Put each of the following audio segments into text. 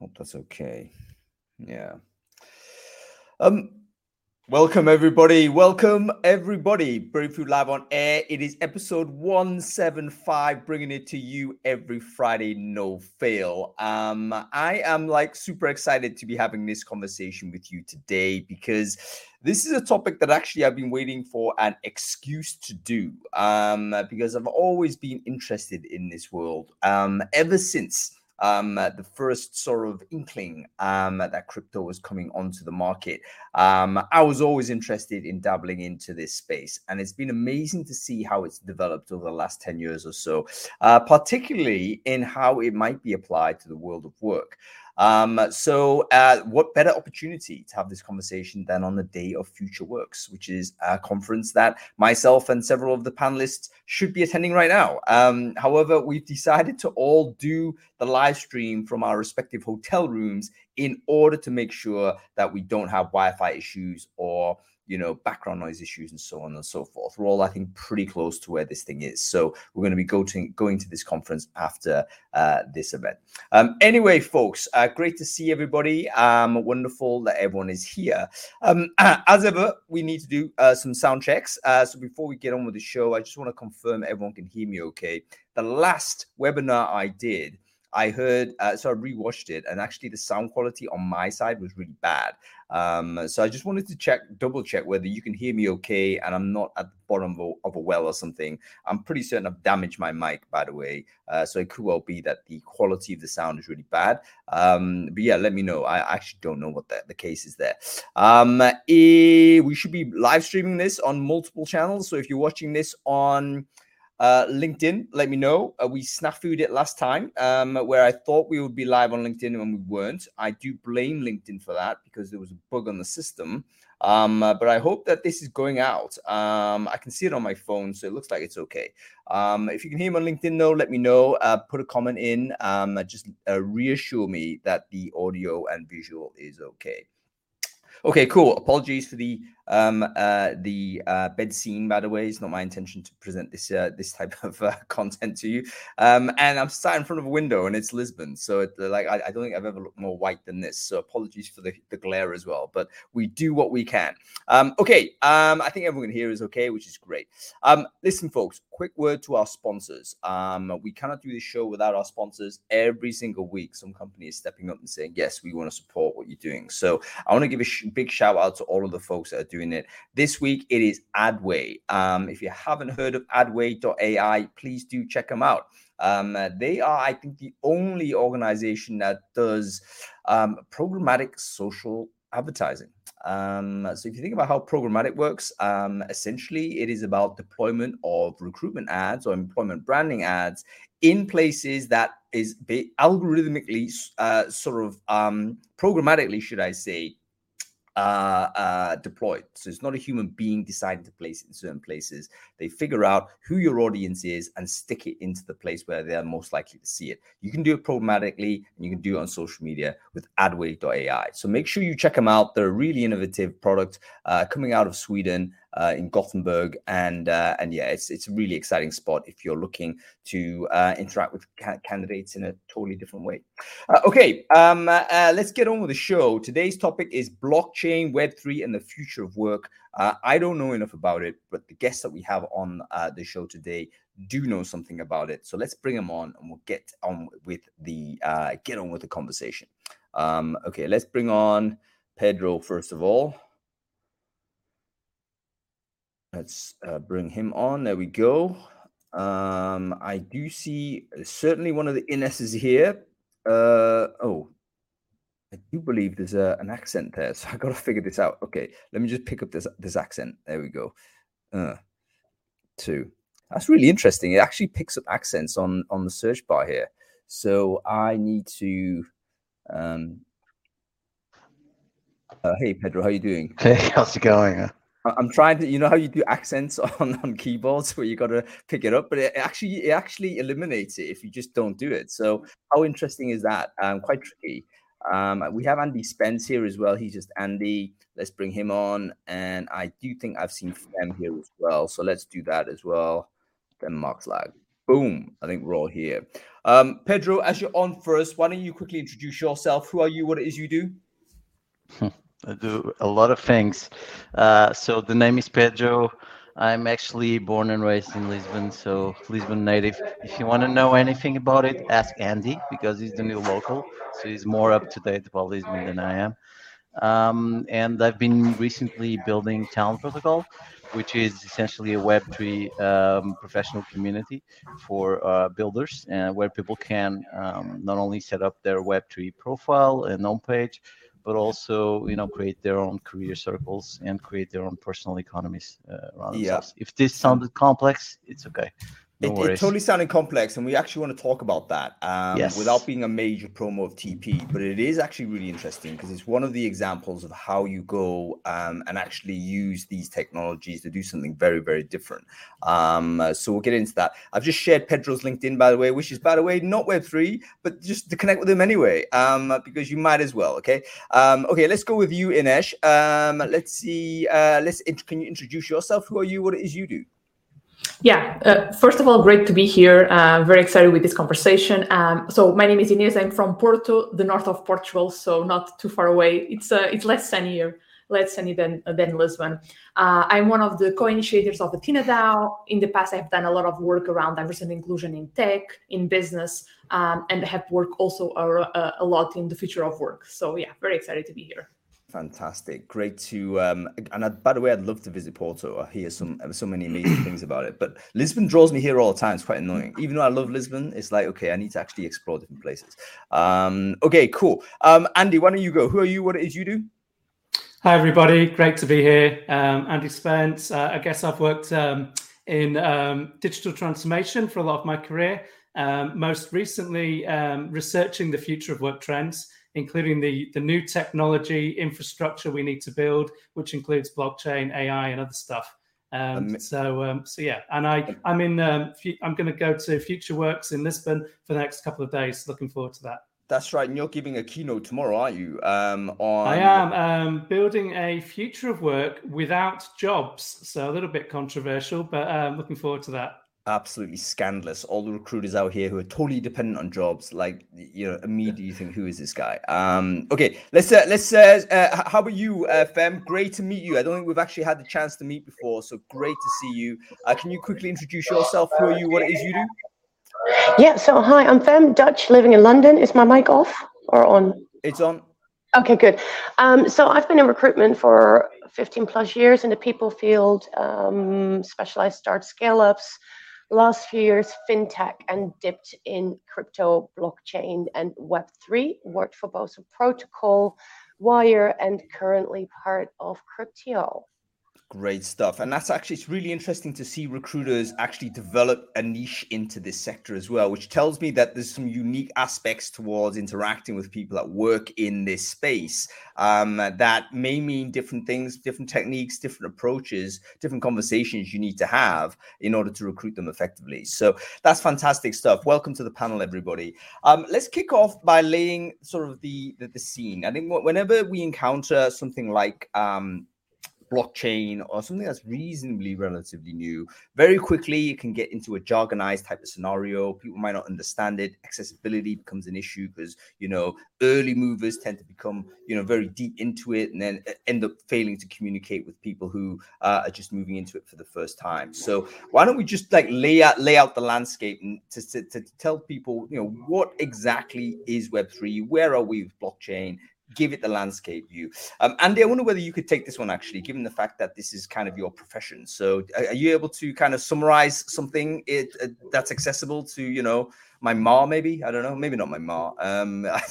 Hope that's okay. Yeah. Um, Welcome, everybody. Welcome, everybody. Brainfood Live on air. It is episode 175, bringing it to you every Friday, no fail. Um, I am like super excited to be having this conversation with you today because this is a topic that actually I've been waiting for an excuse to do. Um, because I've always been interested in this world. Um, ever since um, the first sort of inkling um, that crypto was coming onto the market. Um, I was always interested in dabbling into this space, and it's been amazing to see how it's developed over the last 10 years or so, uh, particularly in how it might be applied to the world of work. Um, so, uh, what better opportunity to have this conversation than on the day of Future Works, which is a conference that myself and several of the panelists should be attending right now. Um, however, we've decided to all do the live stream from our respective hotel rooms in order to make sure that we don't have Wi Fi issues or you know, background noise issues and so on and so forth. We're all, I think, pretty close to where this thing is. So we're going to be to, going to this conference after uh, this event. Um, anyway, folks, uh, great to see everybody. Um, wonderful that everyone is here. Um, as ever, we need to do uh, some sound checks. Uh, so before we get on with the show, I just want to confirm everyone can hear me okay. The last webinar I did, I heard, uh, so I rewatched it, and actually the sound quality on my side was really bad. Um, so I just wanted to check, double check whether you can hear me okay, and I'm not at the bottom of a, of a well or something. I'm pretty certain I've damaged my mic, by the way. Uh, so it could well be that the quality of the sound is really bad. Um, but yeah, let me know. I actually don't know what the, the case is there. Um, eh, we should be live streaming this on multiple channels. So if you're watching this on uh, LinkedIn, let me know. Uh, we snafu'd it last time um, where I thought we would be live on LinkedIn and we weren't. I do blame LinkedIn for that because there was a bug on the system. Um, uh, but I hope that this is going out. Um, I can see it on my phone, so it looks like it's okay. Um, if you can hear me on LinkedIn, though, let me know. Uh, put a comment in. Um, just uh, reassure me that the audio and visual is okay. Okay, cool. Apologies for the um, uh, the uh, bed scene, by the way, it's not my intention to present this uh, this type of uh, content to you. Um, and I'm sat in front of a window, and it's Lisbon, so it, like I, I, don't think I've ever looked more white than this. So apologies for the, the glare as well, but we do what we can. Um, okay, um, I think everyone here is okay, which is great. Um, listen, folks, quick word to our sponsors. Um, we cannot do this show without our sponsors. Every single week, some company is stepping up and saying, "Yes, we want to support what you're doing." So I want to give a sh- big shout out to all of the folks that are doing doing it. This week it is Adway. Um, if you haven't heard of Adway.ai, please do check them out. Um, they are, I think, the only organization that does um, programmatic social advertising. Um, so if you think about how programmatic works, um, essentially it is about deployment of recruitment ads or employment branding ads in places that is algorithmically, uh, sort of um, programmatically, should I say, uh, uh, deployed. So it's not a human being deciding to place it in certain places. They figure out who your audience is and stick it into the place where they are most likely to see it. You can do it programmatically and you can do it on social media with adway.ai. So make sure you check them out. They're a really innovative product uh, coming out of Sweden uh, in Gothenburg, and uh, and yeah, it's it's a really exciting spot if you're looking to uh, interact with ca- candidates in a totally different way. Uh, okay, um, uh, uh, let's get on with the show. Today's topic is blockchain, Web three, and the future of work. I don't know enough about it, but the guests that we have on the show today do know something about it. So let's bring them on, and we'll get on with the get on with the conversation. Um, okay, let's bring on Pedro first of all. Let's uh, bring him on. There we go. Um, I do see uh, certainly one of the Ines's here. Uh, oh, I do believe there's a, an accent there, so I got to figure this out. Okay, let me just pick up this this accent. There we go. Uh, two. That's really interesting. It actually picks up accents on on the search bar here. So I need to. Um, uh, hey Pedro, how you doing? Hey, how's it going? I'm trying to, you know how you do accents on, on keyboards where you got to pick it up, but it actually it actually eliminates it if you just don't do it. So how interesting is that? Um, quite tricky. Um, we have Andy Spence here as well. He's just Andy. Let's bring him on, and I do think I've seen Fem here as well. So let's do that as well. Then Markslag. Boom. I think we're all here. Um, Pedro, as you're on first, why don't you quickly introduce yourself? Who are you? What it is you do? I do a lot of things. Uh, so the name is Pedro. I'm actually born and raised in Lisbon, so Lisbon native. If you want to know anything about it, ask Andy because he's the new local, so he's more up to date about Lisbon than I am. Um, and I've been recently building Talent Protocol, which is essentially a Web3 um, professional community for uh, builders, uh, where people can um, not only set up their Web3 profile and homepage, but also you know create their own career circles and create their own personal economies uh, around yeah. themselves. If this sounded complex, it's okay. No it, it, totally sounded complex, and we actually want to talk about that um, yes. without being a major promo of TP. But it is actually really interesting because it's one of the examples of how you go um, and actually use these technologies to do something very, very different. Um, uh, so we'll get into that. I've just shared Pedro's LinkedIn, by the way, which is, by the way, not Web3, but just to connect with him anyway, um, because you might as well. Okay. Um, okay, let's go with you, Inês. Um, let's see. Uh, let's. Can you introduce yourself? Who are you? What it is you do? Yeah, uh, first of all, great to be here. Uh, very excited with this conversation. Um, so my name is Inês. I'm from Porto, the north of Portugal, so not too far away. It's uh, it's less sunny here, less sunny than than Lisbon. Uh, I'm one of the co-initiators of Athena DAO. In the past, I've done a lot of work around diversity and inclusion in tech, in business, um, and have worked also a, a lot in the future of work. So yeah, very excited to be here. Fantastic, great to um, and I, by the way, I'd love to visit Porto. I hear some so many amazing things about it, but Lisbon draws me here all the time. It's quite annoying. Even though I love Lisbon, it's like okay, I need to actually explore different places. Um, okay, cool. Um, Andy, why don't you go? Who are you? What it is you do? Hi, everybody. Great to be here. Um, Andy Spence. Uh, I guess I've worked um, in um, digital transformation for a lot of my career. Um, most recently, um, researching the future of work trends including the, the new technology infrastructure we need to build, which includes blockchain, AI, and other stuff. Um, um, so, um, so yeah, and I, I'm in. Um, I'm going to go to Future Works in Lisbon for the next couple of days. Looking forward to that. That's right, and you're giving a keynote tomorrow, aren't you? Um, on I am um, building a future of work without jobs. So a little bit controversial, but um, looking forward to that absolutely scandalous. All the recruiters out here who are totally dependent on jobs, like you know, immediately you think, who is this guy? Um, okay, let's uh, let's. Uh, uh, how about you, uh, Fem? Great to meet you. I don't think we've actually had the chance to meet before, so great to see you. Uh, can you quickly introduce yourself? Who are you? What it is you do? Yeah. So hi, I'm Fem, Dutch, living in London. Is my mic off or on? It's on. Okay, good. Um, so I've been in recruitment for 15 plus years in the people field, um, specialized start scale ups, last few years fintech and dipped in crypto, blockchain, and Web3. Worked for both a Protocol, Wire, and currently part of Cryptio. Great stuff. And that's actually, it's really interesting to see recruiters actually develop a niche into this sector as well, which tells me that there's some unique aspects towards interacting with people that work in this space um, that may mean different things, different techniques, different approaches, different conversations you need to have in order to recruit them effectively. So that's fantastic stuff. Welcome to the panel, everybody. Um, let's kick off by laying sort of the, the, the scene. I think whenever we encounter something like, um, blockchain or something that's reasonably relatively new, very quickly you can get into a jargonized type of scenario. People might not understand it. Accessibility becomes an issue because you know early movers tend to become you know very deep into it and then end up failing to communicate with people who uh, are just moving into it for the first time. So why don't we just like lay out lay out the landscape and to, to, to tell people you know what exactly is Web three, where are we with blockchain, give it the landscape view. Um, Andy, I wonder whether you could take this one actually, given the fact that this is kind of your profession. So, are, you able to kind of summarize something it, uh, that's accessible to, you know, my ma? Maybe I don't know. Maybe not my ma. Um, I,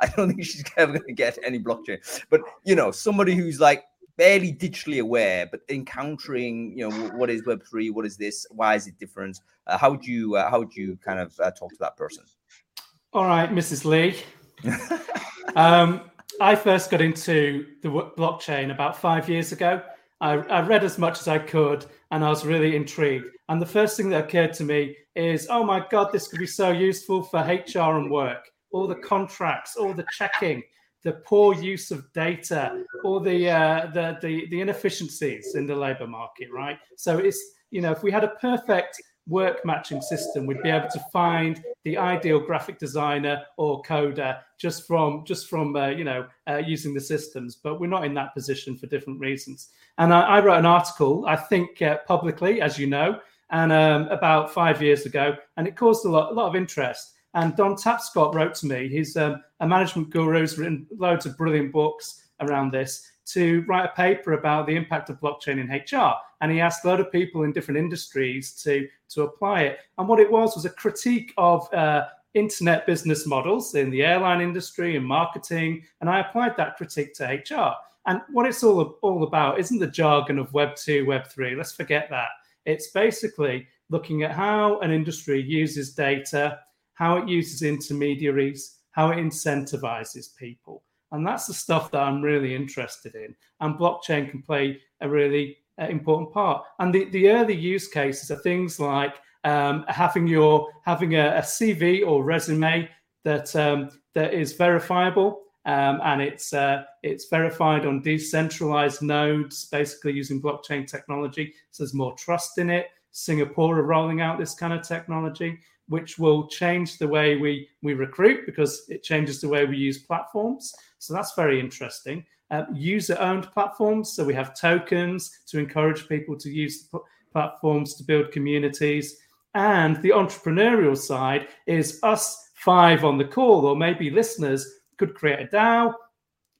I don't think she's ever going to get any blockchain. But you know, somebody who's like barely digitally aware, but encountering, you know, what is Web three? What is this? Why is it different? Uh, how would you uh, how would you kind of uh, talk to that person? All right, Mrs. Lee. um, I first got into the blockchain about five years ago. I, I, read as much as I could and I was really intrigued. And the first thing that occurred to me is, oh my God, this could be so useful for HR and work. All the contracts, all the checking, the poor use of data, all the, uh, the, the, the inefficiencies in the labor market, right? So it's, you know, if we had a perfect work matching system, we'd be able to find the ideal graphic designer or coder just from just from uh, you know uh, using the systems. But we're not in that position for different reasons. And I, I wrote an article, I think uh, publicly, as you know, and um, about five years ago, and it caused a lot, a lot of interest. And Don Tapscott wrote to me. He's um, a management guru, who's written loads of brilliant books around this to write a paper about the impact of blockchain in HR. And he asked a lot of people in different industries to, to apply it. And what it was was a critique of uh, internet business models in the airline industry and marketing. And I applied that critique to HR. And what it's all, all about isn't the jargon of Web 2, Web 3. Let's forget that. It's basically looking at how an industry uses data, how it uses intermediaries, how it incentivizes people. And that's the stuff that I'm really interested in. And blockchain can play a really uh, important part. And the, the early use cases are things like um, having your having a, a, CV or resume that um, that is verifiable um, and it's uh, it's verified on decentralized nodes, basically using blockchain technology. So there's more trust in it. Singapore are rolling out this kind of technology which will change the way we we recruit because it changes the way we use platforms. So that's very interesting. Uh, user owned platforms. So we have tokens to encourage people to use the platforms to build communities. And the entrepreneurial side is us five on the call, or maybe listeners could create a DAO.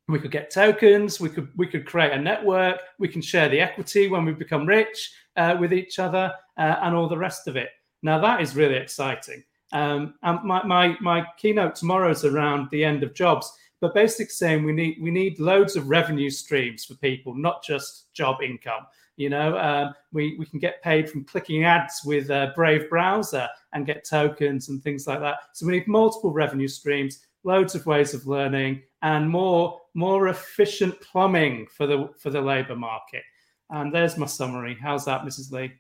We could get tokens. We could we could create a network. We can share the equity when we become rich uh, with each other, uh, and all the rest of it. Now that is really exciting. Um, and my, my, my keynote tomorrow is around the end of jobs, but basically saying we need we need loads of revenue streams for people, not just job income. You know, um, we, we can get paid from clicking ads with a Brave browser and get tokens and things like that. So we need multiple revenue streams, loads of ways of learning, and more more efficient plumbing for the for the labour market. And there's my summary. How's that, Mrs. Lee?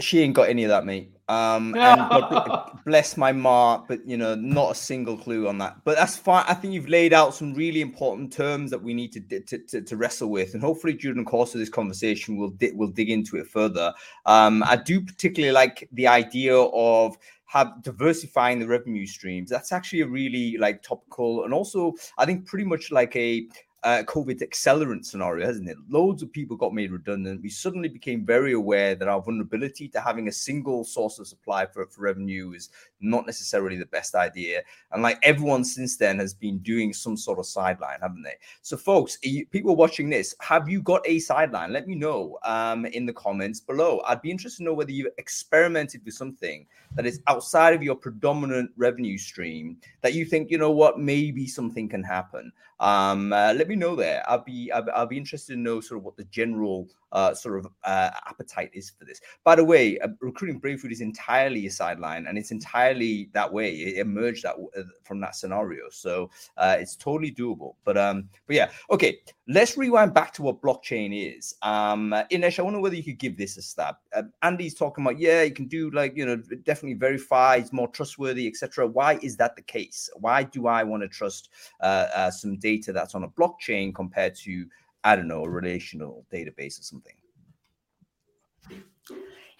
She ain't got any of that, mate. Um, and bless my ma, but you know, not a single clue on that. But that's fine. I think you've laid out some really important terms that we need to to, to, to wrestle with, and hopefully during the course of this conversation, we'll di- we'll dig into it further. Um, I do particularly like the idea of have diversifying the revenue streams. That's actually a really like topical, and also I think pretty much like a uh, COVID accelerant scenario, hasn't it? Loads of people got made redundant. We suddenly became very aware that our vulnerability to having a single source of supply for, for revenue is not necessarily the best idea. And like everyone since then has been doing some sort of sideline, haven't they? So, folks, you, people watching this, have you got a sideline? Let me know um, in the comments below. I'd be interested to know whether you've experimented with something that is outside of your predominant revenue stream that you think, you know what, maybe something can happen. Um, uh, let me know there. I'll be I'll, I'll, be interested to know sort of what the general uh, sort of uh, appetite is for this. By the way, uh, recruiting food is entirely a sideline, and it's entirely that way. It emerged that uh, from that scenario, so uh, it's totally doable. But um, but yeah, okay. Let's rewind back to what blockchain is. Um, Inês, I wonder whether you could give this a stab. Uh, Andy's talking about yeah, you can do like you know definitely verify, it's more trustworthy, etc. Why is that the case? Why do I want to trust some data that's on a blockchain compared to I don't know, a relational database or something?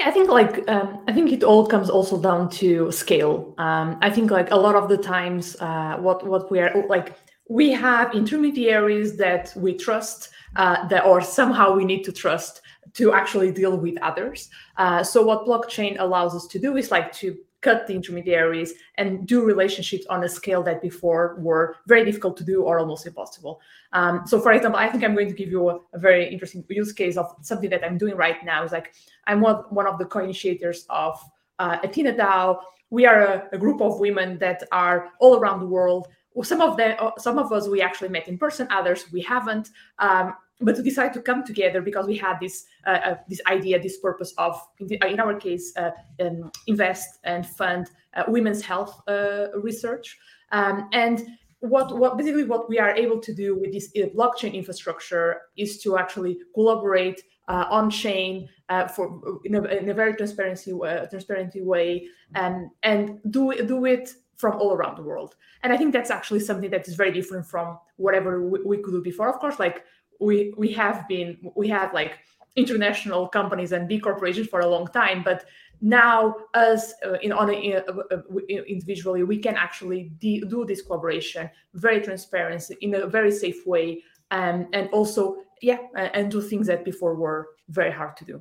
Yeah, I think like um, I think it all comes also down to scale. Um, I think like a lot of the times, uh, what what we are like, we have intermediaries that we trust, uh, that or somehow we need to trust to actually deal with others. Uh, so what blockchain allows us to do is like to cut the intermediaries and do relationships on a scale that before were very difficult to do or almost impossible. Um, so, for example, I think I'm going to give you a, a, very interesting use case of something that I'm doing right now. Is like I'm one, one of the co-initiators of uh, Athena DAO. We are a, a group of women that are all around the world some of them some of us we actually met in person others we haven't um, but to decide to come together because we had this uh, uh, this idea, this purpose of, in, our case, uh, um, invest and fund uh, women's health uh, research. Um, and what, what basically what we are able to do with this uh, blockchain infrastructure is to actually collaborate on chain for in a, in a, very transparency transparency way, and and do do it from all around the world. And I think that's actually something that is very different from whatever we, we could do before. Of course, like we we have been we have like international companies and big corporations for a long time, but now us uh, in on a, uh, uh, individually we can actually de- do this collaboration very transparent in a very safe way um, and also yeah and do things that before were very hard to do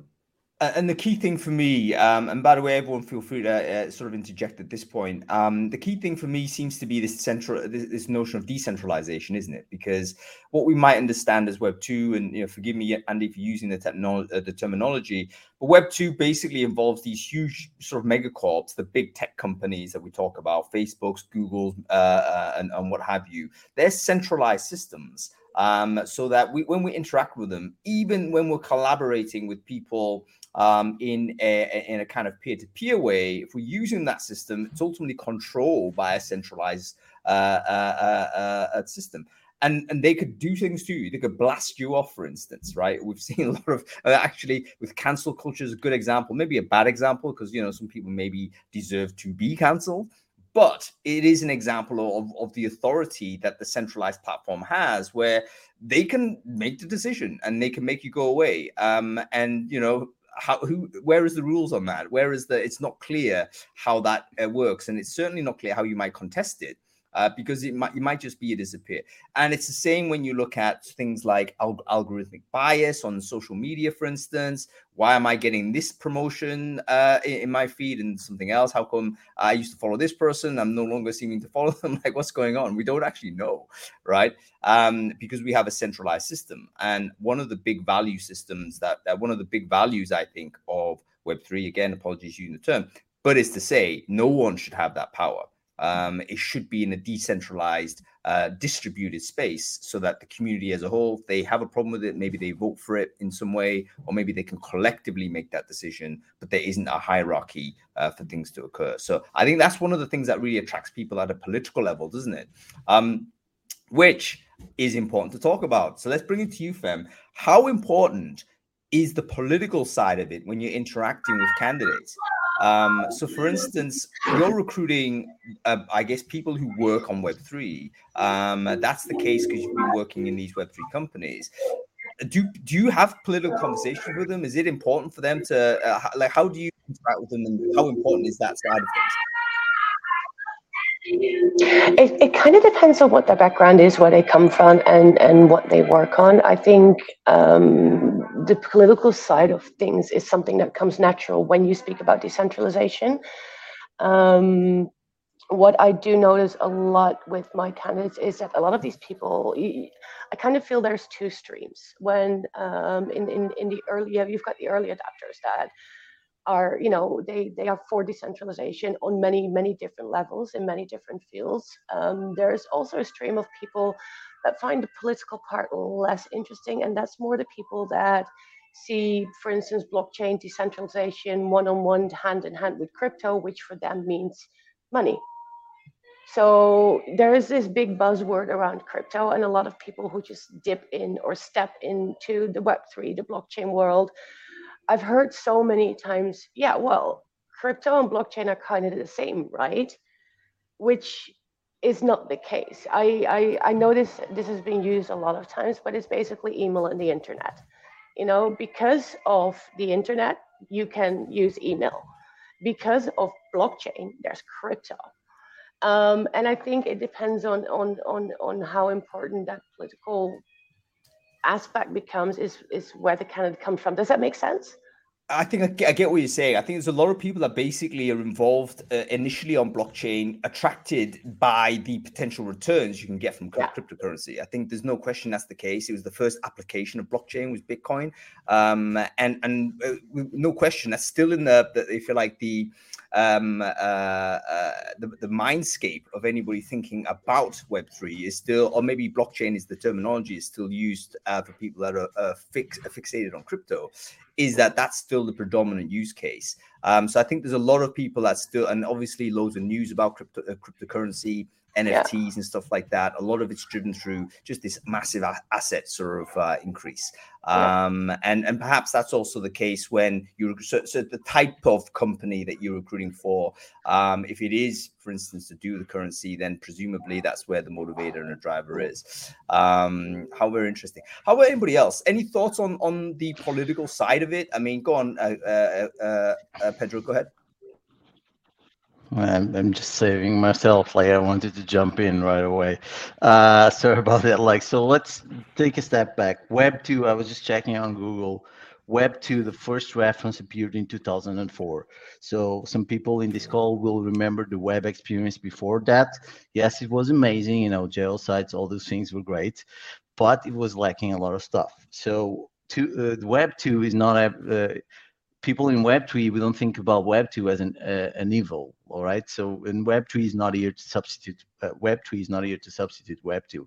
and the key thing for me, um, and by the way, everyone feel free to uh, sort of interject at this point. Um, the key thing for me seems to be this central, this, this, notion of decentralization, isn't it? Because what we might understand as Web two, and you know, forgive me, Andy, for using the technology, uh, the terminology, but Web two basically involves these huge sort of megacorps, the big tech companies that we talk about, Facebook's, Google's, uh, uh, and, and what have you. They're centralized systems. Um, so that we, when we interact with them, even when we're collaborating with people um, in a in a kind of peer to peer way, if we're using that system, it's ultimately controlled by a centralized uh, uh, uh, uh, system. And, and they could do things to you. They could blast you off, for instance, right? We've seen a lot of uh, actually with cancel culture is a good example, maybe a bad example because you know some people maybe deserve to be cancelled, but it is an example of, of the authority that the centralized platform has where they can make the decision and they can make you go away um, and you know how who where is the rules on that? Where is the it's not clear how that uh, works. And it's certainly not clear how you might contest it uh, because it might, it might just be a disappear. And it's the same when you look at things like al- algorithmic bias on social media, for instance. Why am I getting this promotion uh, in, in, my feed and something else? How come I used to follow this person? I'm no longer seeming to follow them. like, what's going on? We don't actually know, right? Um, because we have a centralized system. And one of the big value systems that, that one of the big values, I think, of Web3, again, apologies using the term, but is to say no one should have that power um, it should be in a decentralized, uh, distributed space so that the community as a whole, if they have a problem with it, maybe they vote for it in some way, or maybe they can collectively make that decision, but there isn't a hierarchy uh, for things to occur. So I think that's one of the things that really attracts people at a political level, doesn't it? Um, which is important to talk about. So let's bring it to you, Fem. How important is the political side of it when you're interacting with candidates? Um, so, for instance, you're recruiting, uh, I guess, people who work on Web3. Um, that's the case because you've been working in these Web3 companies. Do, do you have political conversations with them? Is it important for them to, uh, like, how do you interact with them and how important is that side of things? It, it kind of depends on what their background is, where they come from, and, and what they work on. I think um, the political side of things is something that comes natural when you speak about decentralization. Um, what I do notice a lot with my candidates is that a lot of these people, I kind of feel there's two streams. When um, in, in, in the early, you've got the early adopters that are you know they they are for decentralization on many many different levels in many different fields. Um, there's also a stream of people that find the political part less interesting and that's more the people that see for instance blockchain decentralization one-on-one hand in hand with crypto which for them means money. So there is this big buzzword around crypto and a lot of people who just dip in or step into the web3 the blockchain world I've heard so many times, yeah, well, crypto and blockchain are kind of the same, right? Which is not the case. I, I, I know this, this has been used a lot of times, but it's basically email and the internet. You know, because of the internet, you can use email. Because of blockchain, there's crypto. Um, and I think it depends on, on, on, on how important that political aspect becomes is is where the candidate comes from. Does that make sense? I think I get, I get, what you're saying. I think there's a lot of people that basically are involved uh, initially on blockchain, attracted by the potential returns you can get from yeah. cryptocurrency. I think there's no question that's the case. It was the first application of blockchain was Bitcoin, um, and and uh, no question that's still in the, the if you like the um, uh, uh, the, the mindscape of anybody thinking about Web3 is still, or maybe blockchain is the terminology is still used uh, for people that are fix, fixated on crypto, is that that's still the predominant use case. Um, so I think there's a lot of people that still, and obviously loads of news about crypto, uh, cryptocurrency NFTs yeah. and stuff like that. A lot of it's driven through just this massive a- asset sort of uh, increase. Um, yeah. and and perhaps that's also the case when you so, so, the type of company that you're recruiting for. Um, if it is, for instance, to do the currency, then presumably that's where the motivator and the driver is. Um, how very interesting. How about anybody else? Any thoughts on on the political side of it? I mean, go on, uh, uh, uh, uh Pedro. Go ahead. I'm, I'm just saving myself. Like I wanted to jump in right away. Uh, sorry about that. Like, so let's take a step back. Web two. I was just checking on Google. Web two. The first reference appeared in 2004. So some people in this call will remember the web experience before that. Yes, it was amazing. You know, GeoCities, all those things were great, but it was lacking a lot of stuff. So two, uh, Web two is not a uh, people in Web3, we don't think about Web2 as an uh, an evil, all right? So, in Web3 is not here to substitute uh, Web3 is not here to substitute Web2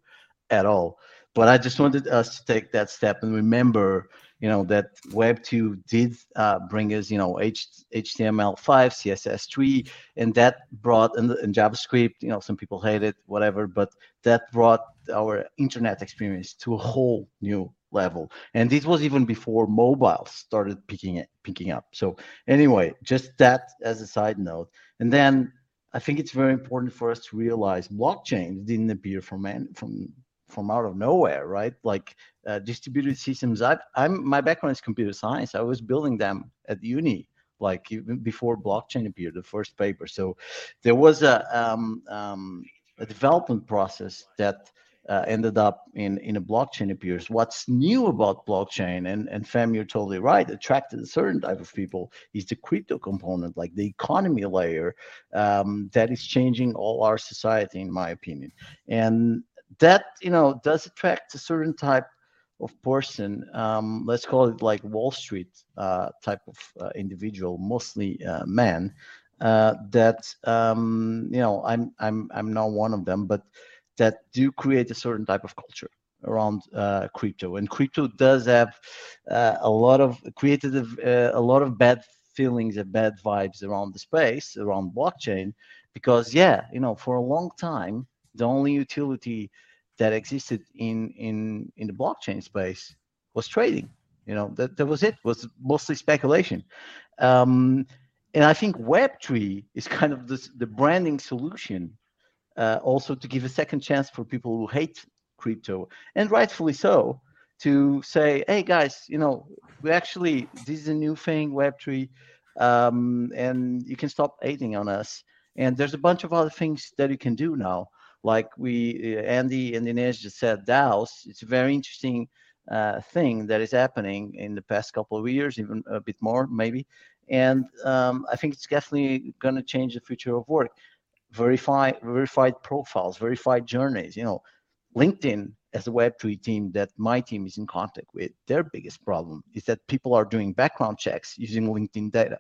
at all. But I just wanted us to take that step and remember, you know, that Web2 did uh, bring us, you know, H- HTML5, CSS3, and that brought and, and JavaScript. You know, some people hate it, whatever, but that brought our internet experience to a whole new level. And this was even before mobile started picking it, picking up. So anyway, just that as a side note. And then I think it's very important for us to realize blockchains didn't appear from from from out of nowhere, right? Like uh, distributed systems. I, I'm my background is computer science. I was building them at uni, like even before blockchain appeared, the first paper. So there was a um, um, a development process that uh, ended up in in a blockchain appears. What's new about blockchain, and and Fem, you're totally right, attracted a certain type of people is the crypto component, like the economy layer, um, that is changing all our society, in my opinion, and that you know does attract a certain type of person. Um, let's call it like Wall Street uh, type of uh, individual, mostly uh, men. Uh, that um, you know, I'm I'm I'm not one of them, but that do create a certain type of culture around uh, crypto. And crypto does have uh, a lot of created a, uh, a, lot of bad feelings and bad vibes around the space, around blockchain, because yeah, you know, for a long time, the only utility that existed in in in the blockchain space was trading. You know, that, that was it. Was mostly speculation. Um, and I think Web3 is kind of this, the branding solution uh, also to give a second chance for people who hate crypto, and rightfully so, to say, hey guys, you know, we actually this is a new thing, Web3, um, and you can stop hating on us. And there's a bunch of other things that you can do now, like we uh, Andy and Inês just said, DAOs. It's a very interesting uh, thing that is happening in the past couple of years, even a bit more maybe. And um, I think it's definitely going to change the future of work verified verified profiles, verified journeys. You know, LinkedIn as a Web3 team that my team is in contact with, their biggest problem is that people are doing background checks using LinkedIn data.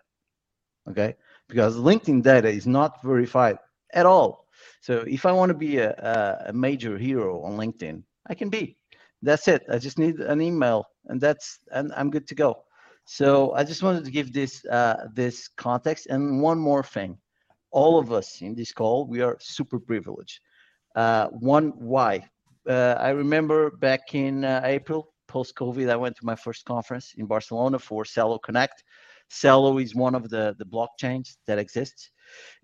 Okay, because LinkedIn data is not verified at all. So if I want to be a, a major hero on LinkedIn, I can be. That's it. I just need an email, and that's and I'm good to go. So I just wanted to give this uh, this context. And one more thing, all of us in this call, we are super privileged. Uh, one, why? Uh, I remember back in uh, April, post COVID, I went to my first conference in Barcelona for Celo Connect. Celo is one of the, the blockchains that exists.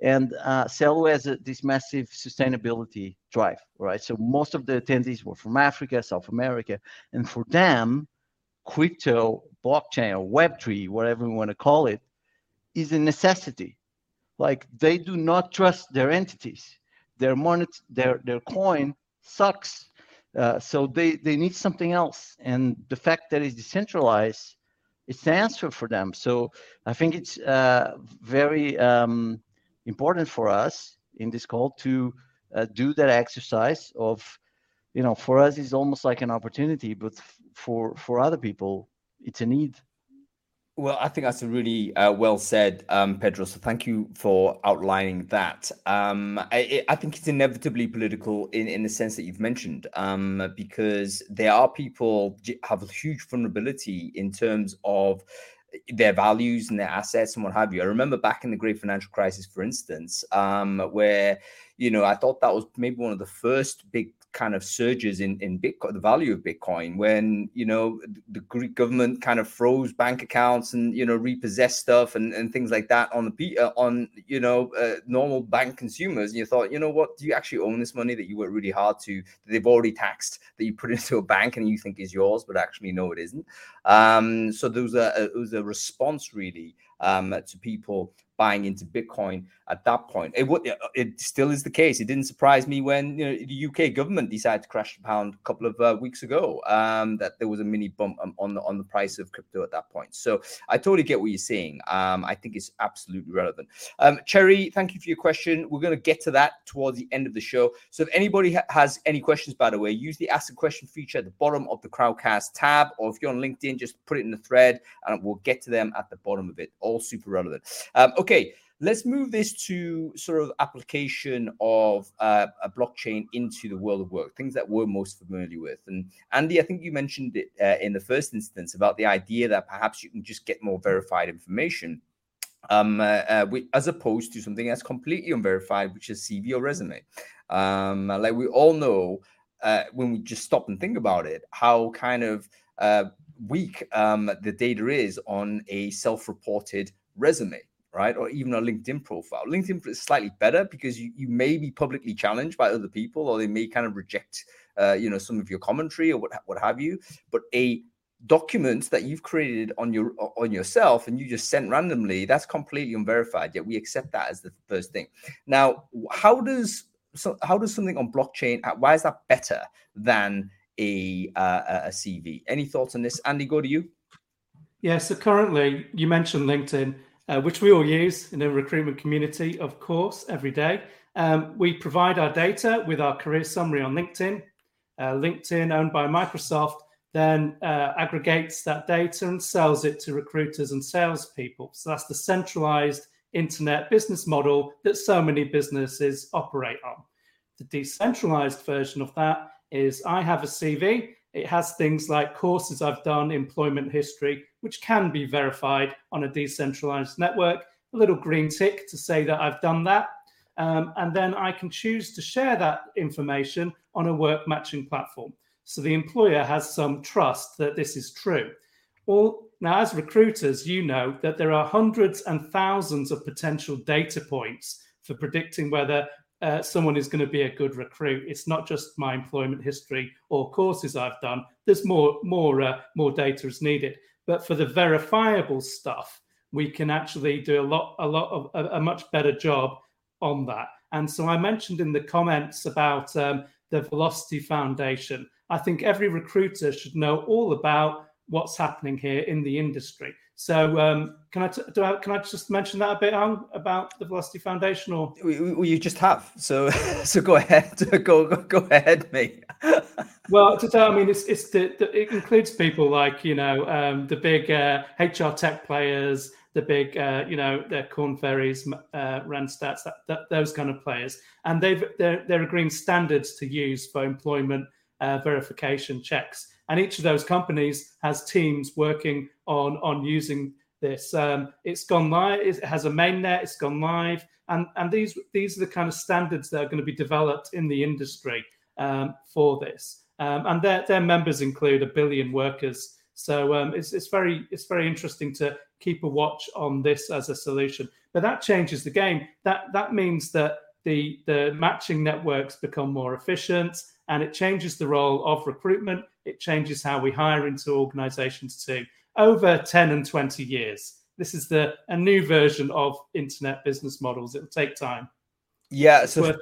And uh, Celo has a, this massive sustainability drive, right? So most of the attendees were from Africa, South America. And for them, crypto, blockchain, or Web3, whatever we want to call it, is a necessity like they do not trust their entities. Their money, their their coin sucks. Uh, so they they need something else. And the fact that it's decentralized, it's the answer for them. So I think it's uh, very um, important for us in this call to uh, do that exercise of, you know, for us it's almost like an opportunity, but for for other people it's a need. Well, I think that's a really uh, well said, um, Pedro. So thank you for outlining that. Um, I, I, think it's inevitably political in, in the sense that you've mentioned, um, because there are people have a huge vulnerability in terms of their values and their assets and what have you. I remember back in the great financial crisis, for instance, um, where you know I thought that was maybe one of the first big kind of surges in in Bitcoin, the value of Bitcoin, when you know the Greek government kind of froze bank accounts and you know repossessed stuff and, and things like that on the uh, on you know uh, normal bank consumers, and you thought, you know what, do you actually own this money that you worked really hard to that they've already taxed that you put into a bank and you think is yours, but actually no, it isn't. Um, so there was a, it was a response really um, to people buying into Bitcoin at that point. It would it still is the case. It didn't surprise me when you know, the UK government decided to crash the pound a couple of uh, weeks ago um, that there was a mini bump on the on the price of crypto at that point. So I totally get what you're saying. Um, I think it's absolutely relevant. Um, Cherry, thank you for your question. We're going to get to that towards the end of the show. So if anybody ha- has any questions, by the way, use the ask a question feature at the bottom of the Crowdcast tab, or if you're on LinkedIn, just put it in the thread, and we'll get to them at the bottom of it. All super relevant. Um, okay let's move this to sort of application of uh, a blockchain into the world of work, things that we're most familiar with. And Andy, I think you mentioned it uh, in the first instance about the idea that perhaps you can just get more verified information. Um, uh, uh we, as opposed to something that's completely unverified, which is CV or resume. Um, like we all know, uh, when we just stop and think about it, how kind of uh, weak um, the data is on a self-reported resume right? Or even a LinkedIn profile. LinkedIn is slightly better because you, you may be publicly challenged by other people, or they may kind of reject, uh, you know, some of your commentary or what what have you. But a document that you've created on your on yourself and you just sent randomly, that's completely unverified. Yet we accept that as the first thing. Now, how does so how does something on blockchain? Why is that better than a uh, a CV? Any thoughts on this, Andy? Go to you. Yeah. So currently, you mentioned LinkedIn uh, which we all use in the recruitment community, of course, every day. Um, we provide our data with our career summary on LinkedIn. Uh, LinkedIn, owned by Microsoft, then uh, aggregates that data and sells it to recruiters and salespeople. So that's the centralized internet business model that so many businesses operate on. The decentralized version of that is I have a CV it has things like courses I've done, employment history, which can be verified on a decentralized network, a little green tick to say that I've done that. Um, and then I can choose to share that information on a work matching platform. So the employer has some trust that this is true. All, now, as recruiters, you know that there are hundreds and thousands of potential data points for predicting whether uh, someone is going to be a good recruit. It's not just my employment history or courses I've done. There's more more uh, more data is needed. But for the verifiable stuff, we can actually do a lot a lot of a, a much better job on that. And so I mentioned in the comments about um, the Velocity Foundation. I think every recruiter should know all about what's happening here in the industry. So um, can I, t- do I can I just mention that a bit on about the Velocity Foundation, or well, you just have? So so go ahead, go go, go ahead, mate. well, to tell, I mean, it's it's the, the, it includes people like you know um, the big uh, HR tech players, the big uh, you know the Korn Ferries, uh, Randstads, that, that, those kind of players, and they've they're they're agreeing standards to use for employment uh, verification checks and each of those companies has teams working on on using this. Um, it's gone live. It has a mainnet. It's gone live, and and these these are the kind of standards that are going to be developed in the industry um, for this. Um, and their their members include a billion workers. So um, it's it's very it's very interesting to keep a watch on this as a solution. But that changes the game. That that means that the the matching networks become more efficient and it changes the role of recruitment. It changes how we hire into organizations too. Over 10 and 20 years. This is the a new version of internet business models. It'll take time. Yeah, so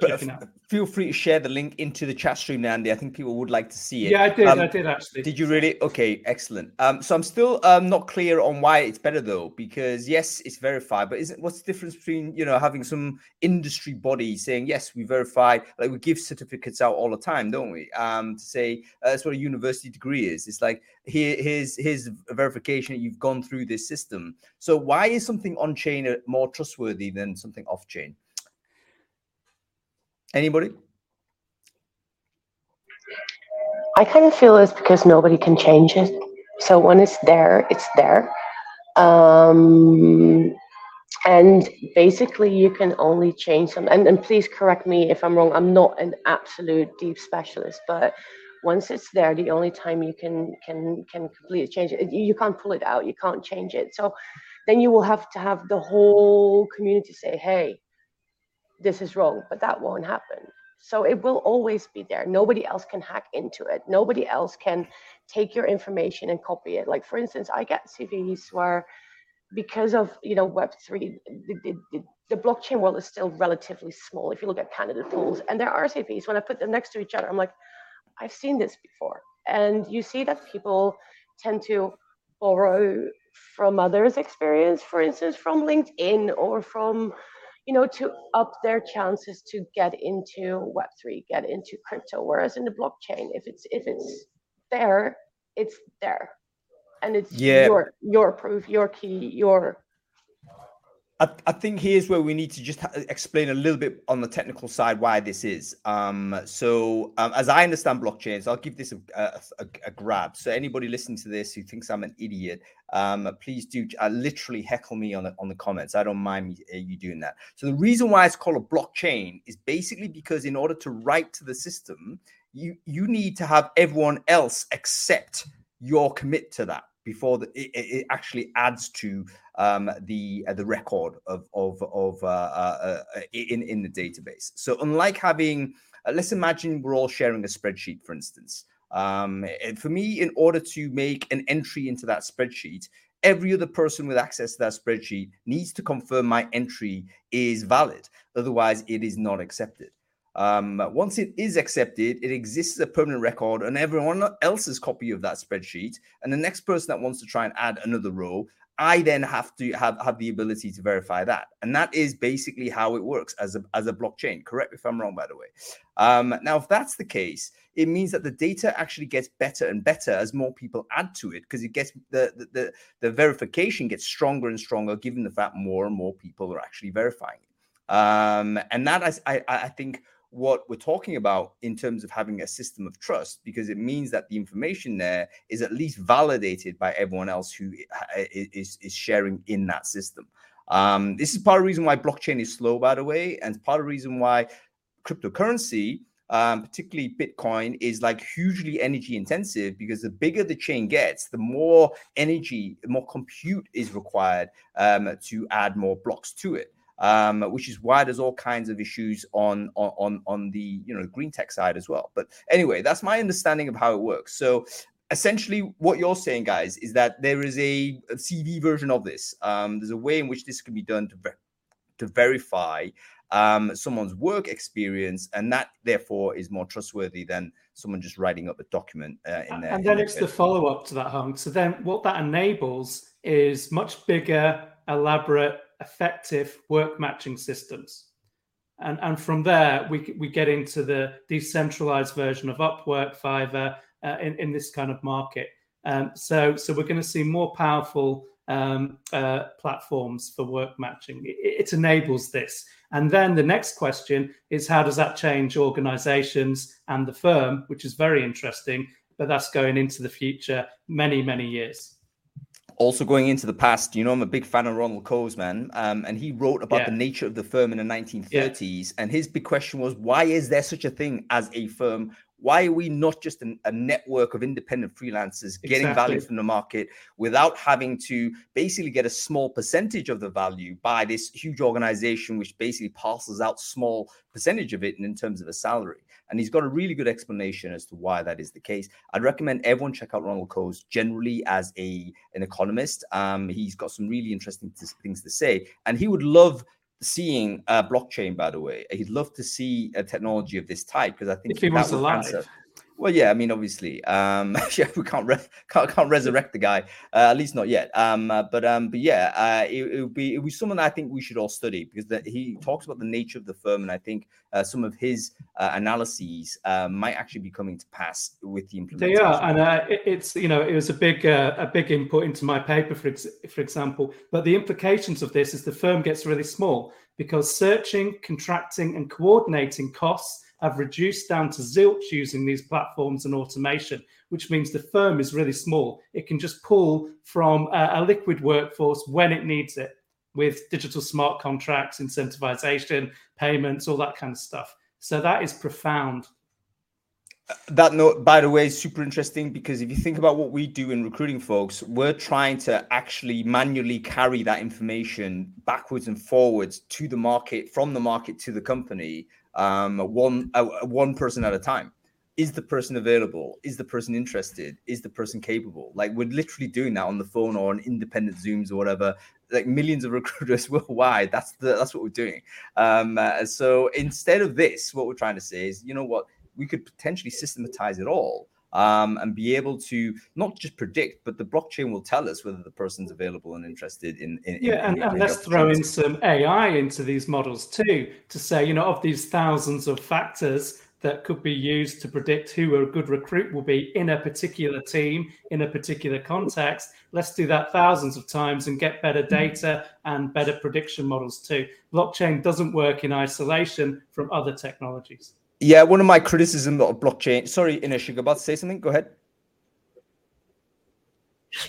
feel free to share the link into the chat stream, Andy. I think people would like to see it. Yeah, I did. Um, I did actually. Did you really? Okay, excellent. Um, so I'm still um not clear on why it's better though, because yes, it's verified, but isn't what's the difference between you know having some industry body saying yes, we verify, like we give certificates out all the time, don't we? Um, to say uh, that's what a university degree is. It's like here, here's here's verification that you've gone through this system. So why is something on chain more trustworthy than something off chain? Anybody? I kind of feel it's because nobody can change it. So when it's there, it's there. Um, and basically, you can only change them. And, and please correct me if I'm wrong. I'm not an absolute deep specialist, but once it's there, the only time you can can can completely change it, you can't pull it out. You can't change it. So then you will have to have the whole community say, "Hey, this is wrong," but that won't happen. So it will always be there. Nobody else can hack into it. Nobody else can take your information and copy it. Like for instance, I get CVs where because of you know Web three, the, the, the, blockchain world is still relatively small. If you look at candidate pools, and there are CVs when I put them next to each other, I'm like, I've seen this before, and you see that people tend to borrow from others' experience, for instance, from LinkedIn or from you know, to up their chances to get into Web3, get into crypto. Whereas in the blockchain, if it's if it's there, it's there, and it's yeah. your your proof, your key, your I, I, think here's where we need to just ha- explain a little bit on the technical side why this is. Um, so, um, as I understand blockchains, I'll give this a, a, a, grab. So, anybody listening to this who thinks I'm an idiot, um, please do uh, literally heckle me on the on the comments. I don't mind me, uh, you doing that. So, the reason why it's called a blockchain is basically because in order to write to the system, you you need to have everyone else accept your commit to that before the, it, it, actually adds to um, the uh, the record of of of uh, uh, uh in in the database. So unlike having, uh, let's imagine we're all sharing a spreadsheet, for instance. Um, for me, in order to make an entry into that spreadsheet, every other person with access to that spreadsheet needs to confirm my entry is valid. Otherwise, it is not accepted. Um, once it is accepted, it exists as a permanent record on everyone else's copy of that spreadsheet. And the next person that wants to try and add another row, I then have to have, have the ability to verify that. And that is basically how it works as a, as a blockchain. Correct me if I'm wrong, by the way. Um, now, if that's the case, it means that the data actually gets better and better as more people add to it because it gets the, the, the, the verification gets stronger and stronger given the fact more and more people are actually verifying it. Um, and that I, I, I think what we're talking about in terms of having a system of trust because it means that the information there is at least validated by everyone else who is, is sharing in that system. Um, this is part of the reason why blockchain is slow, by the way, and part of the reason why cryptocurrency, um, particularly Bitcoin, is like hugely energy intensive because the bigger the chain gets, the more energy, the more compute is required um, to add more blocks to it um, which is why there's all kinds of issues on on on the you know green tech side as well. But anyway, that's my understanding of how it works. So essentially, what you're saying, guys, is that there is a, a CV version of this. Um, there's a way in which this can be done to ver- to verify um, someone's work experience, and that therefore is more trustworthy than someone just writing up a document uh, in there. And then it's the follow up to that, Hung. So then, what that enables is much bigger, elaborate effective work matching systems. And, and from there, we, we get into the decentralized version of Upwork, Fiverr, uh, in, in this kind of market. Um, so, so we're going to see more powerful um, uh, platforms for work matching. It, it, enables this. And then the next question is how does that change organizations and the firm, which is very interesting, but that's going into the future many, many years also going into the past, you know, I'm a big fan of Ronald Coase, man. Um, and he wrote about yeah. the nature of the firm in the 1930s. Yeah. And his big question was, why is there such a thing as a firm? Why are we not just an, a network of independent freelancers getting exactly. value from the market without having to basically get a small percentage of the value by this huge organization, which basically parcels out small percentage of it in terms of a salary? And he's got a really good explanation as to why that is the case. I'd recommend everyone check out Ronald Coase generally as a an economist. Um, he's got some really interesting things to say, and he would love seeing a blockchain. By the way, he'd love to see a technology of this type because I think if he was alive. Answer, well, yeah, I mean, obviously, um, yeah, we can't re- can't, can't resurrect the guy, uh, at least not yet. Um, uh, but um, but yeah, uh, it, it, would be it would be someone I think we should all study because the, he talks about the nature of the firm, and I think uh, some of his uh, analyses uh, might actually be coming to pass with the implementation. They are, and uh, it, it's you know it was a big uh, a big input into my paper, for ex- for example. But the implications of this is the firm gets really small because searching, contracting, and coordinating costs have reduced down to zilch using these platforms and automation, which means the firm is really small. It can just pull from a, a liquid workforce when it needs it with digital smart contracts, incentivization, payments, all that kind of stuff. So that is profound uh, that note, by the way, is super interesting because if you think about what we do in recruiting folks, we're trying to actually manually carry that information backwards and forwards to the market, from the market to the company, um, one uh, one person at a time. Is the person available? Is the person interested? Is the person capable? Like we're literally doing that on the phone or on independent Zooms or whatever. Like millions of recruiters worldwide. That's the that's what we're doing. Um, uh, so instead of this, what we're trying to say is, you know what? we could potentially systematize it all um, and be able to not just predict, but the blockchain will tell us whether the person's available and interested in. in yeah, in, and, and let's throw in some AI into these models too to say, you know, of these thousands of factors that could be used to predict who a good recruit will be in a particular team, in a particular context. Let's do that thousands of times and get better data and better prediction models too. Blockchain doesn't work in isolation from other technologies. Yeah, one of my criticisms of blockchain. Sorry, Inês, you're about to say something. Go ahead.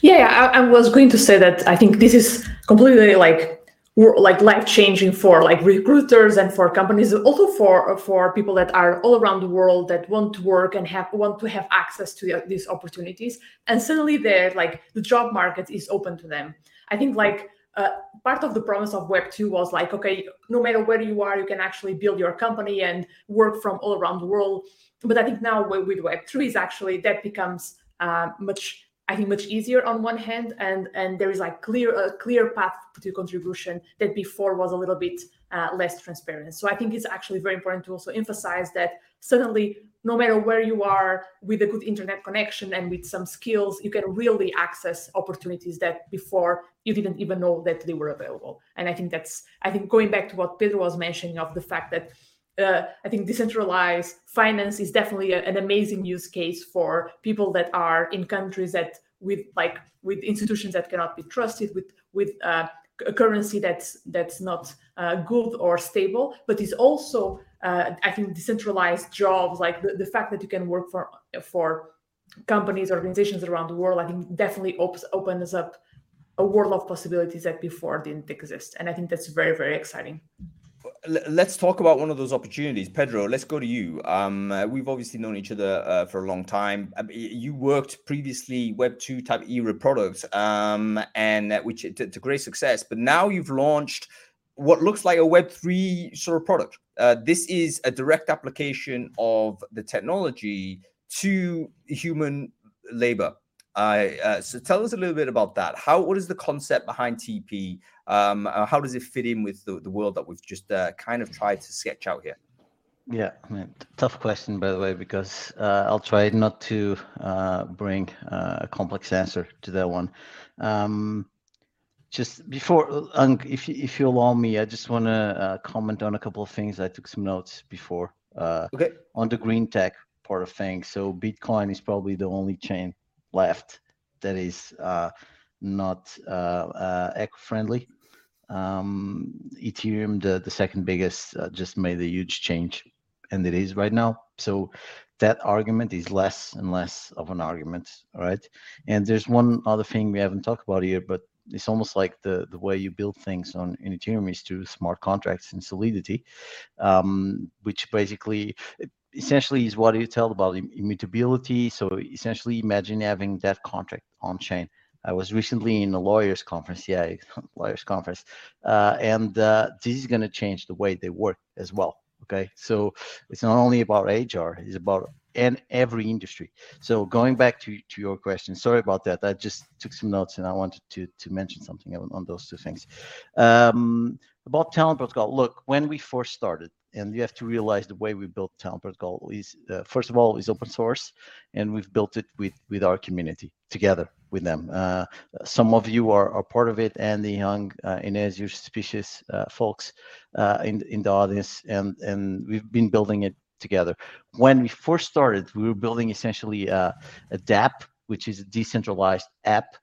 Yeah, I, I, was going to say that I think this is completely like like life changing for like recruiters and for companies, also for for people that are all around the world that want to work and have want to have access to uh, these opportunities. And suddenly, they're like the job market is open to them. I think like uh, part of the promise of web 2 was like okay no matter where you are you can actually build your company and work from all around the world. But i think now with web 3 is actually that becomes uh, much i think much easier on one hand and and there is like clear a clear path to contribution that before was a little bit uh, less transparent. So i think it's actually very important to also emphasize that suddenly no matter where you are with a good internet connection and with some skills you can really access opportunities that before you didn't even know that they were available. And i think that's i think going back to what pedro was mentioning of the fact that uh, I think decentralized finance is definitely a, an amazing use case for people that are in countries that with like with institutions that cannot be trusted, with with uh, a currency that's that's not uh, good or stable, but is also uh, I think decentralized jobs, like the, the fact that you can work for for companies, organizations around the world, I think definitely opens opens up a world of possibilities that before didn't exist, and I think that's very very exciting. Let's talk about one of those opportunities, Pedro. Let's go to you. Um, uh, we've obviously known each other uh, for a long time. Uh, you worked previously Web two type era products, um, and uh, which to, to great success. But now you've launched what looks like a Web3 sort of product. Uh, this is a direct application of the technology to human labor. Uh, uh, so tell us a little bit about that. How what is the concept behind TP? Um, uh, how does it fit in with the, the world that we've just uh, kind of tried to sketch out here? Yeah, I mean, tough question by the way, because uh, I'll try not to bring a complex answer to that one. Um, just before, if you, if you allow me, I just want to uh, comment on a couple of things. I took some notes before. Uh, okay. On the green tech part of things, so Bitcoin is probably the only chain left that is uh, not uh, uh, eco-friendly. Um, Ethereum, the the second biggest, uh, just made a huge change, and it is right now. So that argument is less and less of an argument, all right? And there's one other thing we haven't talked about here, but it's almost like the the way you build things on in Ethereum is through smart contracts and Solidity, um, which basically essentially is what you tell about immutability. So essentially, imagine having that contract on chain. I was recently in a lawyers conference, yeah, lawyers conference, uh, and uh, this is going to change the way they work as well. Okay, so it's not only about HR; it's about and every industry. So going back to, to your question, sorry about that. I just took some notes and I wanted to to mention something on, on those two things. Um, about Talent Protocol, look, when we first started, and you have to realize the way we built Talent Protocol is uh, first of all is open source, and we've built it with with our community together with them. Uh, some of you are, are part of it, Andy Young, uh, Inês, your suspicious uh, folks uh, in in the audience, and and we've been building it together. When we first started, we were building essentially a, a DApp, which is a decentralized app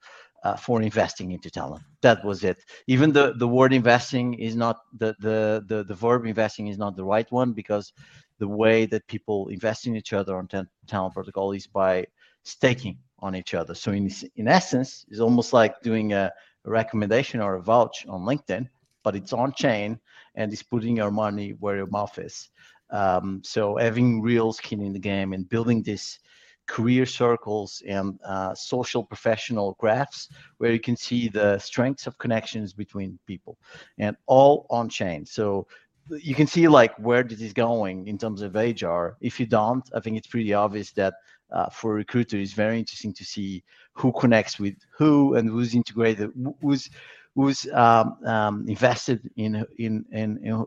uh, for investing into talent. That was it. Even the, the word investing is not the, the the the verb investing is not the right one because the way that people invest in each other on talent protocol is by staking on each other. So in in essence, it's almost like doing a, a recommendation or a vouch on LinkedIn, but it's on chain and it's putting your money where your mouth is. Um, so having real skin in the game and building this career circles and uh, social professional graphs where you can see the strengths of connections between people and all on chain. So you can see like where this is going in terms of hr if you don't i think it's pretty obvious that uh, for a recruiter it's very interesting to see who connects with who and who's integrated who's who's um, um, invested in, in in in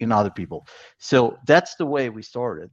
in other people so that's the way we started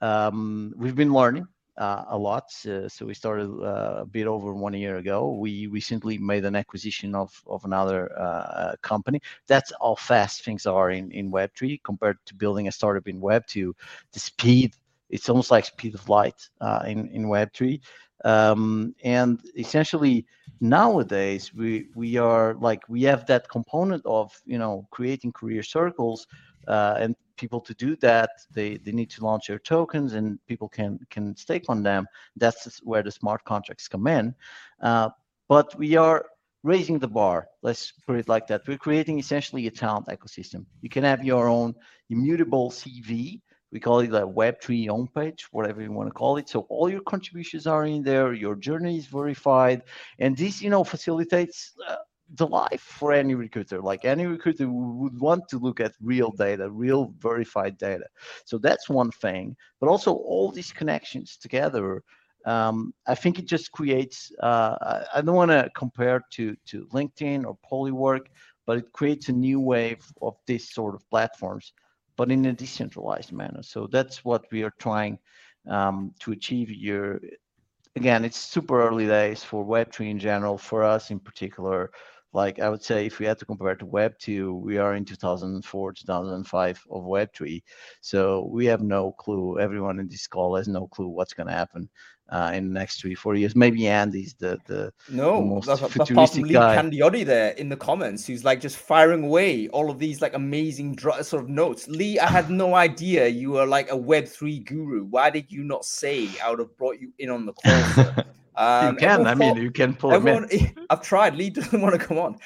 um, we've been learning uh, a lot. Uh, so we started uh, a bit over one year ago. We recently made an acquisition of, of another uh, company. That's how fast things are in, in Web3 compared to building a startup in Web2. The speed, it's almost like speed of light uh, in, in Web3. Um, and essentially nowadays we we are like we have that component of you know creating career circles uh, and people to do that they they need to launch their tokens and people can can stake on them. That's where the smart contracts come in. Uh, but we are raising the bar. Let's put it like that. We're creating essentially a talent ecosystem. You can have your own immutable cv we call it a web3 homepage whatever you want to call it. So all your contributions are in there your journey is verified and this you know facilitates uh, the life for any recruiter. Like any recruiter would want to look at real data, real verified data. So that's one thing. But also all these connections together. Um, I think it just creates. Uh, I don't want to compare to to LinkedIn or Polywork, but it creates a new wave of this sort of platforms, but in a decentralized manner. So that's what we are trying um, to achieve here. Again, it's super early days for Web3 in general, for us in particular like I would say if we had to compare to Web 2, we are in 2004, 2005 of Web 3. So we have no clue. Everyone in this call has no clue what's going to happen uh, in the next three, four years. Maybe Andy's the the, no, the most that's, futuristic Lee guy. Candiotti there in the comments, who's like just firing away all of these like amazing dr- sort of notes. Lee, I had no idea you were like a Web three guru. Why did you not say I would have brought you in on the call? Um, you can. I mean, you can pull everyone, him in. I've tried. Lee doesn't want to come on.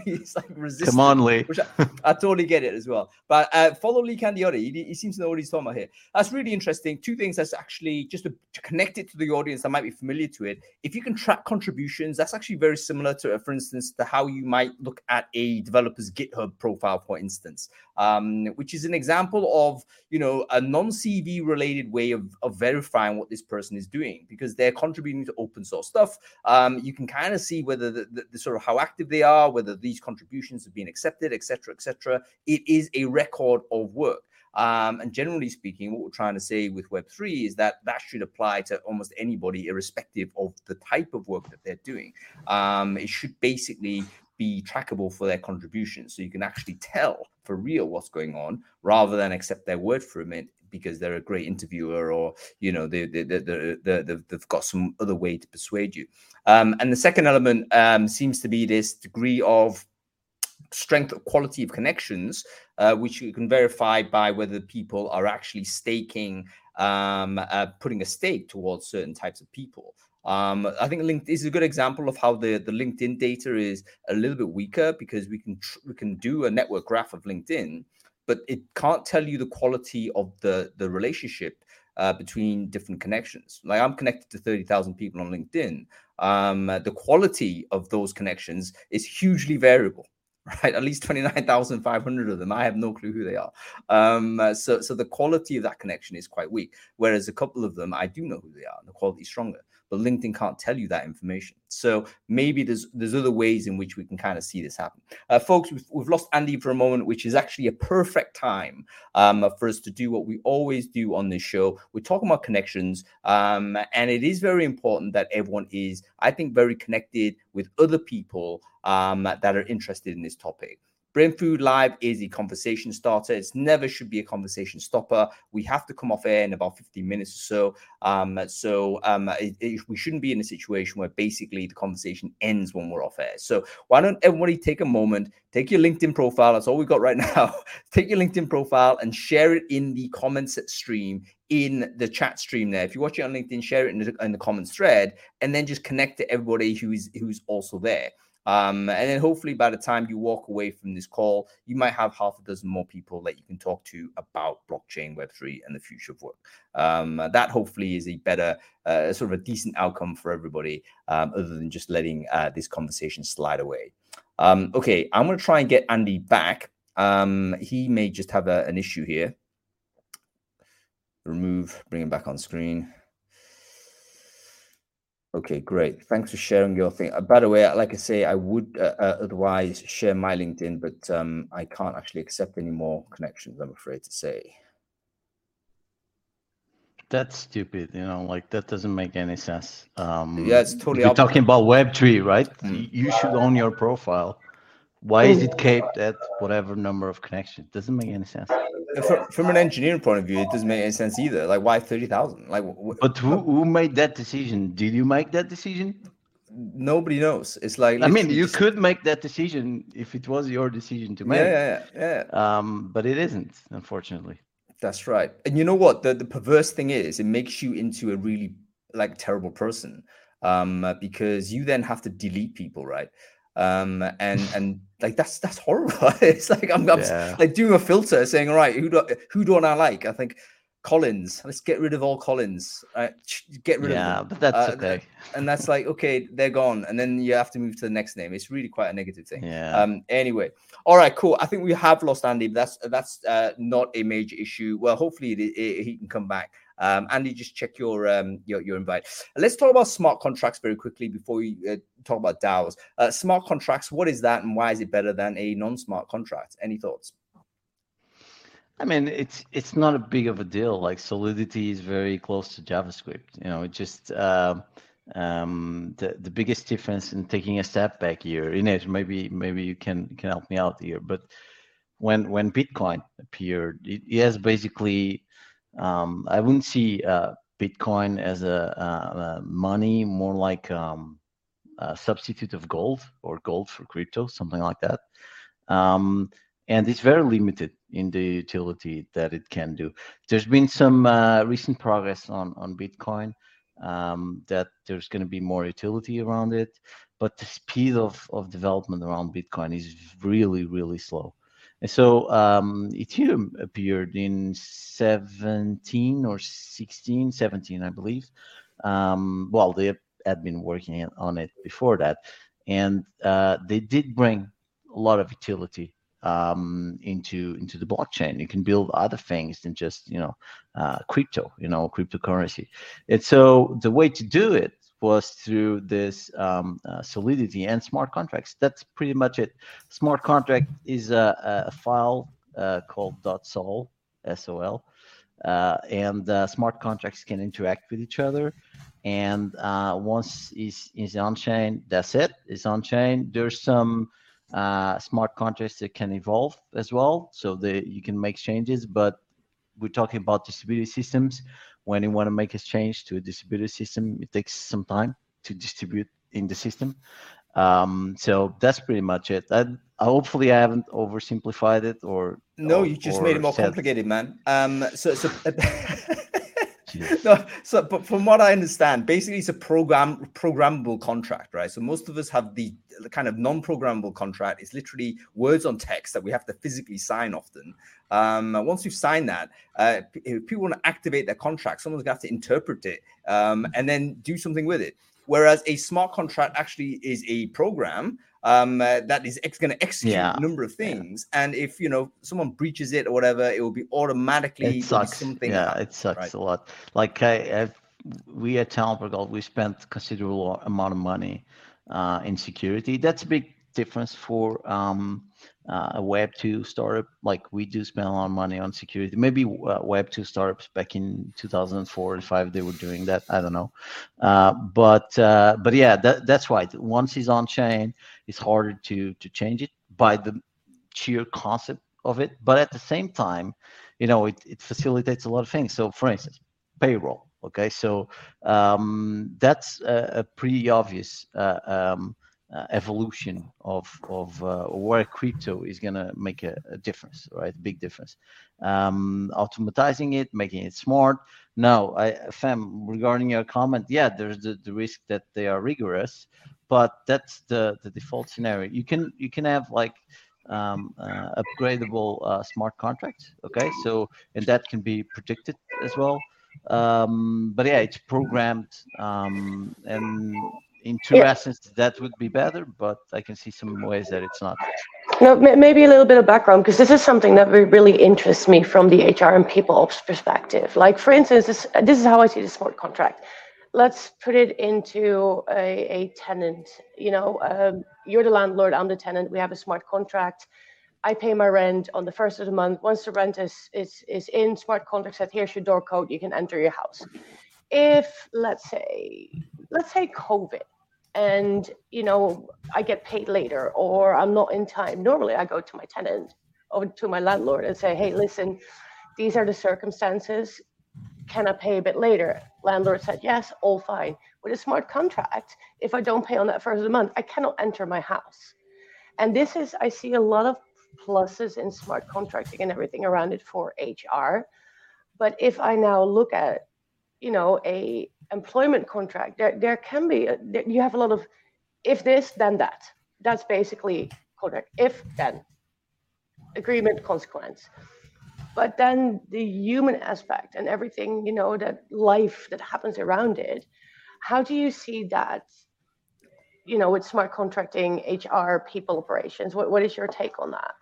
he's like resistant. Come on, Lee. I, I, totally get it as well. But uh, follow Lee Candiotti. He, he, seems to know what he's talking about here. That's really interesting. Two things that's actually just to, to, connect it to the audience that might be familiar to it. If you can track contributions, that's actually very similar to, uh, for instance, to how you might look at a developer's GitHub profile, for instance, um, which is an example of you know a non-CV related way of, of verifying what this person is doing because they're contributing to open source stuff. Um, you can kind of see whether the, the, the, sort of how active they are, whether these contributions have been accepted, etc., etc. It is a record of work. Um, and generally speaking, what we're trying to say with Web3 is that that should apply to almost anybody, irrespective of the type of work that they're doing. Um, it should basically be trackable for their contributions. So you can actually tell for real what's going on rather than accept their word for it because they're a great interviewer or you know they, they, they, they, they've got some other way to persuade you. Um, and the second element um, seems to be this degree of strength of quality of connections uh, which you can verify by whether people are actually staking um, uh, putting a stake towards certain types of people. Um, I think LinkedIn is a good example of how the, the LinkedIn data is a little bit weaker because we can tr- we can do a network graph of LinkedIn, but it can't tell you the quality of the the relationship uh, between different connections. Like I'm connected to 30,000 people on LinkedIn. Um, the quality of those connections is hugely variable, right? At least 29,500 of them. I have no clue who they are. Um, so, so the quality of that connection is quite weak. Whereas a couple of them, I do know who they are and the quality is stronger but LinkedIn can't tell you that information. So maybe there's there's other ways in which we can kind of see this happen. Uh, folks, we've, we've lost Andy for a moment, which is actually a perfect time um, for us to do what we always do on this show. We're talking about connections, um, and it is very important that everyone is, I think, very connected with other people um, that are interested in this topic Brainfood Live is a conversation starter. It's never should be a conversation stopper. We have to come off air in about 15 minutes or so. Um, so um, it, it, we shouldn't be in a situation where basically the conversation ends when we're off air. So why don't everybody take a moment, take your LinkedIn profile. That's all we've got right now. take your LinkedIn profile and share it in the comments stream in the chat stream there. If you watch it on LinkedIn, share it in the, in the comments thread, and then just connect to everybody who's who's also there. Um, and then hopefully by the time you walk away from this call, you might have half a dozen more people that you can talk to about blockchain, Web3, and the future of work. Um, that hopefully is a better, uh, sort of a decent outcome for everybody, um, other than just letting uh, this conversation slide away. Um, okay, I'm going to try and get Andy back. Um, he may just have a, an issue here. Remove, bring him back on screen. Okay, great. Thanks for sharing your thing. Uh, by the way, like I say, I would uh, uh, otherwise share my LinkedIn, but um, I can't actually accept any more connections. I'm afraid to say. That's stupid. You know, like that doesn't make any sense. Um, yeah, it's totally. You're talking about Web three, right? Mm. You should own your profile. Why is it capped at whatever number of connections? Doesn't make any sense. From, from an engineering point of view, it doesn't make any sense either. Like, why thirty thousand? Like, but who who made that decision? Did you make that decision? Nobody knows. It's like I mean, you just... could make that decision if it was your decision to make. Yeah, yeah, yeah. Um, but it isn't, unfortunately. That's right. And you know what? The the perverse thing is, it makes you into a really like terrible person, um, because you then have to delete people, right? Um and and like that's that's horrible. It's like i'm, I'm yeah. like doing a filter saying all right who do who don't i like? I think collins. Let's get rid of all collins. Right? get rid yeah, of yeah but that's uh, okay. and that's like okay they're gone. And then you have to move to the next name. It's really quite a negative thing. Yeah. Um anyway. All right cool. I think we have lost andy but that's that's uh, not a major issue. Well hopefully it, it, he can come back um, Andy, just check your um, your, your invite. Let's talk about smart contracts very quickly before we uh, talk about DAOs. Uh, smart contracts, what is that, and why is it better than a non-smart contract? Any thoughts? I mean, it's it's not a big of a deal. Like Solidity is very close to JavaScript. You know, it just uh, um, the the biggest difference in taking a step back here. Inês, maybe maybe you can can help me out here. But when when Bitcoin appeared, it, it has basically um, I wouldn't see uh, Bitcoin as a, a, a, money, more like um, a substitute of gold or gold for crypto, something like that. Um, and it's very limited in the utility that it can do. There's been some uh, recent progress on on Bitcoin um, that there's going to be more utility around it, but the speed of of development around Bitcoin is really really slow. So um, Ethereum appeared in 17 or 16, 17, I believe. Um, well, they had been working on it before that. And uh, they did bring a lot of utility um, into into the blockchain. You can build other things than just you know uh, crypto, you know, cryptocurrency. And so the way to do it was through this um, uh, solidity and smart contracts. That's pretty much it. Smart contract is a, a file uh, called .sol, S-O-L, uh, and uh, smart contracts can interact with each other. And uh, once is is on chain, that's it. It's on chain. There's some uh, smart contracts that can evolve as well, so that you can make changes. But we're talking about distributed systems when you want to make a change to a distributed system, it takes some time to distribute in the system. Um, so that's pretty much it. I, hopefully, I haven't oversimplified it or no. Or, you just made it more said... complicated, man. Um, so so. no, so but from what I understand, basically it's a program programmable contract, right? So most of us have the, kind of non-programmable contract. It's literally words on text that we have to physically sign often. Um, once you've signed that, uh, if people want to activate their contract, someone's to have to interpret it um, and then do something with it. Whereas a smart contract actually is a program um, uh, that is ex- going to execute yeah. a number of things. Yeah. And if you know someone breaches it or whatever, it will be automatically it sucks. something. Yeah, it sucks right? a lot. Like I, I've, we at Gold, we spent considerable amount of money uh, in security. That's a big difference for um, uh, a Web two startup. Like we do spend a lot of money on security. Maybe uh, Web two startups back in 2004 and five they were doing that. I don't know, uh, but uh, but yeah, that, that's right. Once it's on chain, it's harder to to change it by the sheer concept of it. But at the same time, you know, it, it facilitates a lot of things. So, for instance, payroll. Okay, so um, that's a, a, pretty obvious uh, um, uh, evolution of of uh, where crypto is going to make a, a, difference, right? Big difference. Um, automatizing it, making it smart. Now, I, Fem, regarding your comment, yeah, there's the, the risk that they are rigorous, but that's the the default scenario. You can you can have like um, uh, upgradable uh, smart contracts. Okay, so and that can be predicted as well. Um, but yeah, it's programmed, um, and in two yeah. essence, that would be better. But I can see some ways that it's not. No, maybe a little bit of background because this is something that really interests me from the HR and people ops perspective. Like, for instance, this, this is how I see the smart contract let's put it into a, a tenant. You know, um, you're the landlord, I'm the tenant. We have a smart contract. I pay my rent on the first of the month. Once the rent is is is in, smart contract said, here's your door code, you can enter your house. If let's say let's say COVID and you know I get paid later or I'm not in time, normally I go to my tenant or to my landlord and say, hey, listen, these are the circumstances can I pay a bit later? Landlord said, yes, all fine. With a smart contract, if I don't pay on that first of the month, I cannot enter my house. And this is, I see a lot of pluses in smart contracting and everything around it for HR. But if I now look at, you know, a employment contract, there, there can be, a, there, you have a lot of, if this, then that. That's basically contract. If, then. Agreement, consequence but then the human aspect and everything you know that life that happens around it how do you see that you know with smart contracting hr people operations what, what is your take on that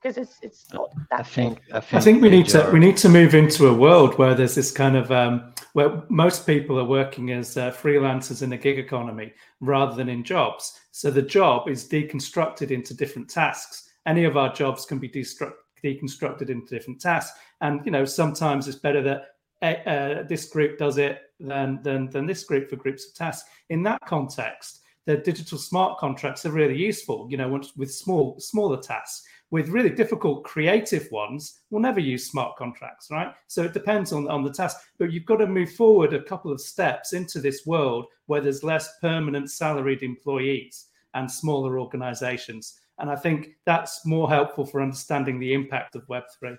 because it's it's not that I think, I think, I think we need to we need to move into a world where there's this kind of um, where most people are working as uh, freelancers in a gig economy rather than in jobs. So the job is deconstructed into different tasks. Any of our jobs can be destruct, deconstructed into different tasks. And you know, sometimes it's better that uh, uh, this group does it than, than than this group for groups of tasks. In that context, the digital smart contracts are really useful. You know, with small smaller tasks. With really difficult creative ones, we'll never use smart contracts, right? So it depends on, on the task. But you've got to move forward a couple of steps into this world where there's less permanent salaried employees and smaller organizations. And I think that's more helpful for understanding the impact of Web3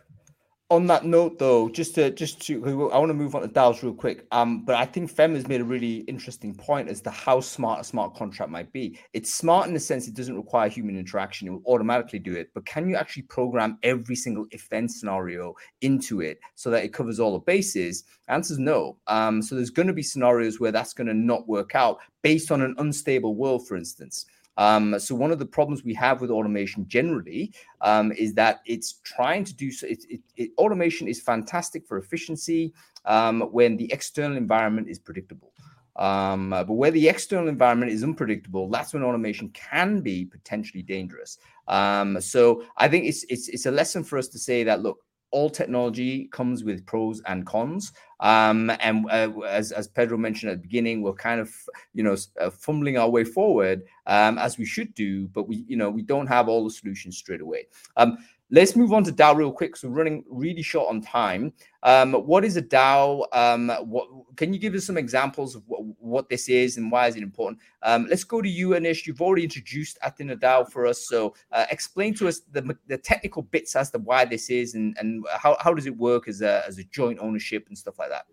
on that note though just to just to i want to move on to DAOs real quick um but i think fem has made a really interesting point as to how smart a smart contract might be. It's smart in the sense it doesn't require human interaction it will automatically do it but can you actually program every single event scenario into it so that it covers all the bases? Answer is no. Um so there's going to be scenarios where that's going to not work out based on an unstable world for instance um, so one of the problems we have with automation generally um, is that it's trying to do so. It, it, it, automation is fantastic for efficiency um, when the external environment is predictable. Um, but where the external environment is unpredictable, that's when automation can be potentially dangerous. Um, so I think it's, it's it's a lesson for us to say that look, all technology comes with pros and cons. Um, and uh, as, as Pedro mentioned at the beginning, we're kind of, you know, uh, fumbling our way forward um, as we should do, but we, you know, we don't have all the solutions straight away. Um, Let's move on to DAO real quick. So we're running really short on time. Um, what is a DAO? Um, what can you give us some examples of what, what this is and why is it important? Um, let's go to you, Inês. You've already introduced Athena DAO for us. So uh, explain to us the, the technical bits as to why this is and, and how, how does it work as a, as a joint ownership and stuff like that.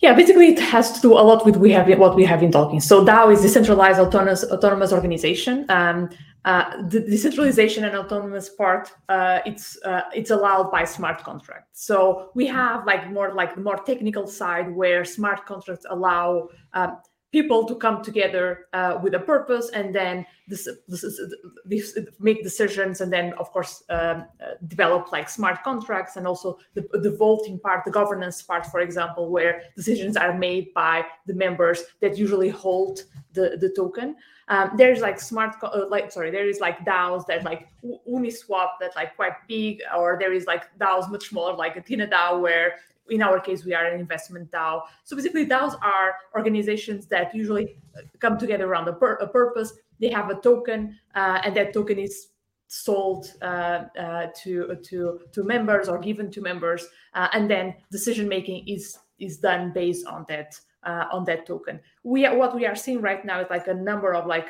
Yeah, basically, it has to do a lot with we have what we have been talking. So DAO is decentralized autonomous autonomous organization. Um, uh, the decentralization and autonomous part uh, it's uh, it's allowed by smart contracts so we have like more like the more technical side where smart contracts allow um, people to come together uh, with a purpose and then this, this, this, make decisions and then of course um, uh, develop like smart contracts and also the, the voting part the governance part for example where decisions are made by the members that usually hold the, the token. Um, there's like smart, uh, like sorry, there is like DAOs that like Uniswap that like quite big, or there is like DAOs much smaller, like Athena DAO, where in our case we are an investment DAO. So basically, DAOs are organizations that usually uh, come together around a, pur- a purpose. They have a token, uh, and that token is sold uh, uh, to to to members or given to members, uh, and then decision making is is done based on that uh, on that token. We are, what we are seeing right now is like a number of like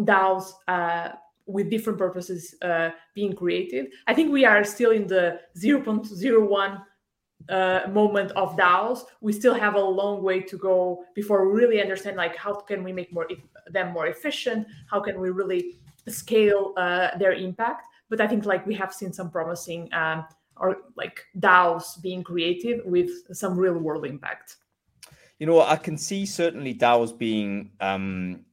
DAOs with different purposes being created. I think we are still in the 0.01 uh, moment of DAOs. We still have a long way to go before we really understand like how can we make more them more efficient? How can we really scale uh, their impact? But I think like we have seen some promising um, or like DAOs being created with some real world impact. You know, I can see certainly DAOs being um,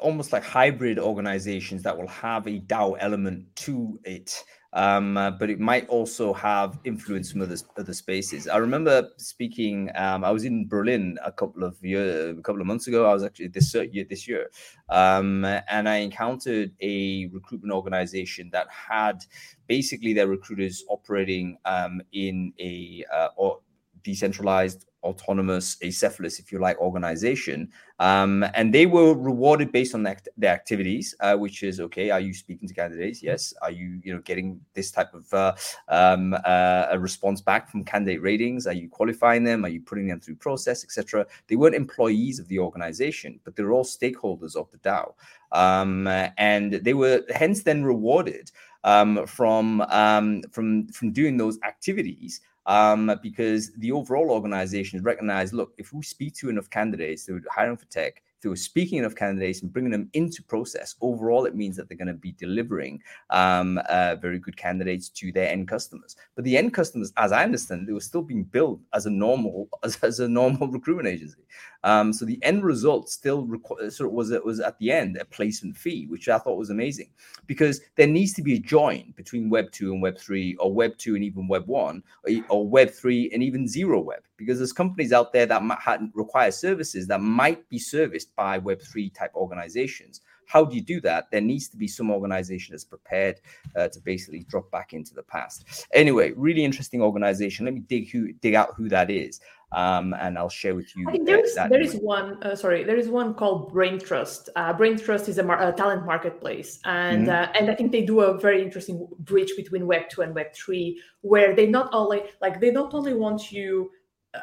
almost like hybrid organizations that will have a DAO element to it. Um, uh, but it might also have influence from other other spaces. I remember speaking. Um, I was in Berlin a couple of year, a couple of months ago. I was actually this year, this year, um, and I encountered a recruitment organization that had basically their recruiters operating um, in a uh, or decentralized autonomous acephalous, if you like, organization. Um, and they were rewarded based on their, their activities, uh, which is okay. Are you speaking to candidates? Yes. Are you, you know, getting this type of uh, um, uh, a response back from candidate ratings? Are you qualifying them? Are you putting them through process, etc.? They weren't employees of the organization, but they're all stakeholders of the DAO, um, and they were hence then rewarded um, from um, from from doing those activities um, because the overall organization recognized look, if we speak to enough candidates through hiring for tech, through speaking enough candidates and bringing them into process, overall, it means that they're going to be delivering um, uh, very good candidates to their end customers. But the end customers, as I understand, they were still being billed as a normal as, as a normal recruitment agency. Um, so the end result still requ- sort of was it was at the end a placement fee, which I thought was amazing, because there needs to be a join between Web two and Web three, or Web two and even Web one, or, or Web three and even zero Web, because there's companies out there that might require services that might be serviced by Web three type organizations. How do you do that? There needs to be some organization that's prepared uh, to basically drop back into the past. Anyway, really interesting organization. Let me dig who dig out who that is um, and I'll share with you. I think there is there is one. Uh, sorry, there is one called Braintrust. Uh, Braintrust is a, mar- a talent marketplace, and mm-hmm. uh, and I think they do a very interesting bridge between Web two and Web three, where they not only like they not only want you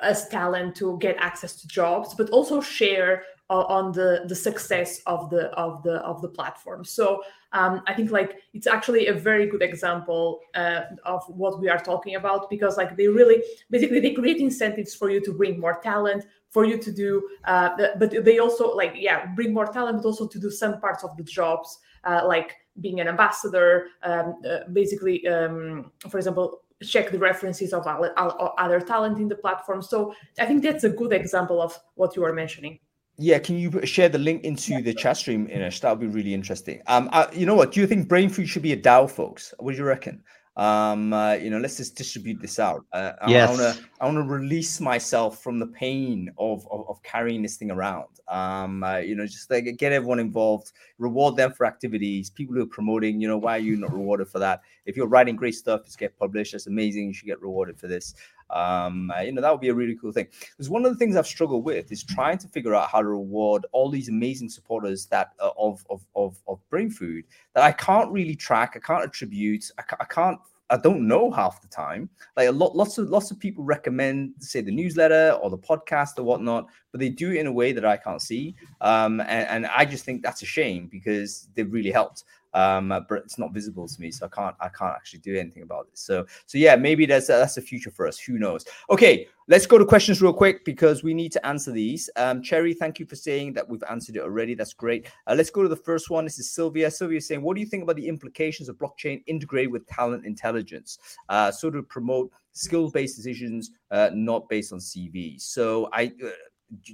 as talent to get access to jobs, but also share uh, on the the success of the of the of the platform. So um, I think like it's actually a very good example uh, of what we are talking about because like they really basically they create incentives for you to bring more talent for you to do uh, but they also like yeah bring more talent but also to do some parts of the jobs uh, like being an ambassador um, uh, basically um, for example check the references of other talent in the platform so i think that's a good example of what you are mentioning yeah, can you share the link into the chat stream, Inês? That would be really interesting. Um, uh, you know what? Do you think Brainfood should be a DAO, folks? What do you reckon? Um, uh, you know, let's just distribute this out. Uh, yes. I, want to, I want to release myself from the pain of of, of carrying this thing around. Um, uh, you know, just like get everyone involved, reward them for activities. People who are promoting, you know, why are you not rewarded for that? If you're writing great stuff, just get published. That's amazing. You should get rewarded for this. Um, uh, you know, that would be a really cool thing. Because one of the things I've struggled with is trying to figure out how to reward all these amazing supporters that uh, of, of of of Brainfood that I can't really track, I can't attribute, I, I can't I don't know half the time. Like a lot, lots of lots of people recommend, say, the newsletter or the podcast or whatnot, but they do it in a way that I can't see. Um, and, and I just think that's a shame because they've really helped um, but it's not visible to me, so I can't I can't actually do anything about this. So so yeah, maybe that's that's a future for us. Who knows? Okay, let's go to questions real quick because we need to answer these. Um, Cherry, thank you for saying that we've answered it already. That's great. Uh, let's go to the first one. This is Sylvia. Sylvia saying, what do you think about the implications of blockchain integrated with talent intelligence, uh, so to promote skill-based decisions, uh, not based on CV? So I. Uh,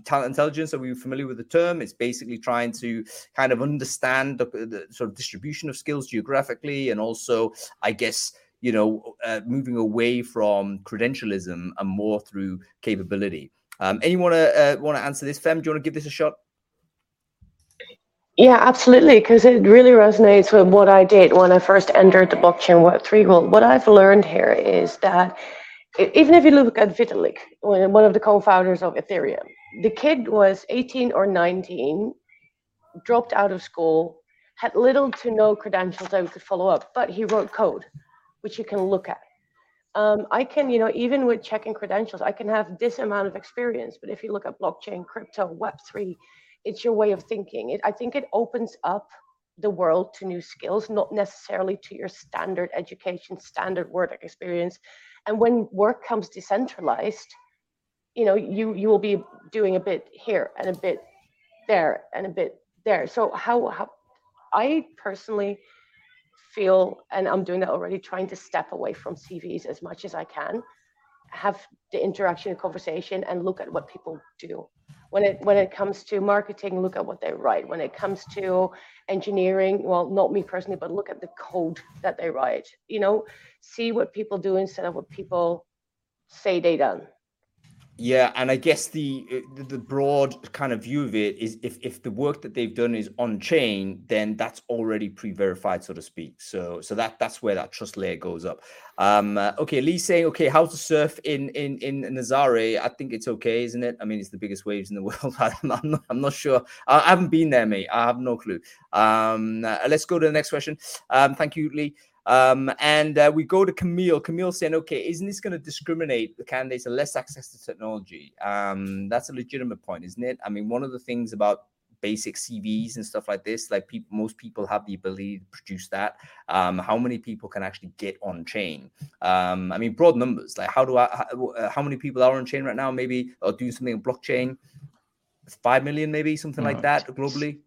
talent intelligence are we familiar with the term? It's basically trying to kind of understand the, the sort of distribution of skills geographically and also i guess you know uh, moving away from credentialism and more through capability. Um, anyone uh, want to answer this? Fem do you want to give this a shot? Yeah, absolutely, because it really resonates with what I did when I first entered the blockchain Web3 world. What I've learned here is that even if you look at Vitalik, one of the co-founders of Ethereum, the kid was 18 or 19, dropped out of school, had little to no credentials that we could follow up, but he wrote code, which you can look at. Um, I can, you know, even with checking credentials, I can have this amount of experience. But if you look at blockchain, crypto, Web3, it's your way of thinking. It, I think it opens up the world to new skills, not necessarily to your standard education, standard work experience. And when work comes decentralized, you know, you you will be doing a bit here and a bit there and a bit there. So how how I personally feel, and I'm doing that already, trying to step away from CVs as much as I can, have the interaction and conversation, and look at what people do. When it when it comes to marketing, look at what they write. When it comes to engineering, well, not me personally, but look at the code that they write. You know, see what people do instead of what people say they done. Yeah, and I guess the, the broad kind of view of it is if if the work that they've done is on chain, then that's already pre-verified, so to speak. So so that that's where that trust layer goes up. Um, uh, okay, Lee saying, okay, how to surf in in in Nazare? I think it's okay, isn't it? I mean, it's the biggest waves in the world. I'm not, I'm not sure. I, I haven't been there, mate. I have no clue. Um, uh, let's go to the next question. Um, thank you, Lee. Um, and uh, we go to Camille. Camille saying, okay, isn't this going to discriminate the candidates and less access to technology? Um, that's a legitimate point, isn't it? I mean, one of the things about basic CVs and stuff like this, like people, most people have the ability to produce that. Um, how many people can actually get on chain? Um, I mean, broad numbers. Like, how do I? How, uh, how many people are on chain right now? Maybe or doing something on blockchain. Five million, maybe something like that globally.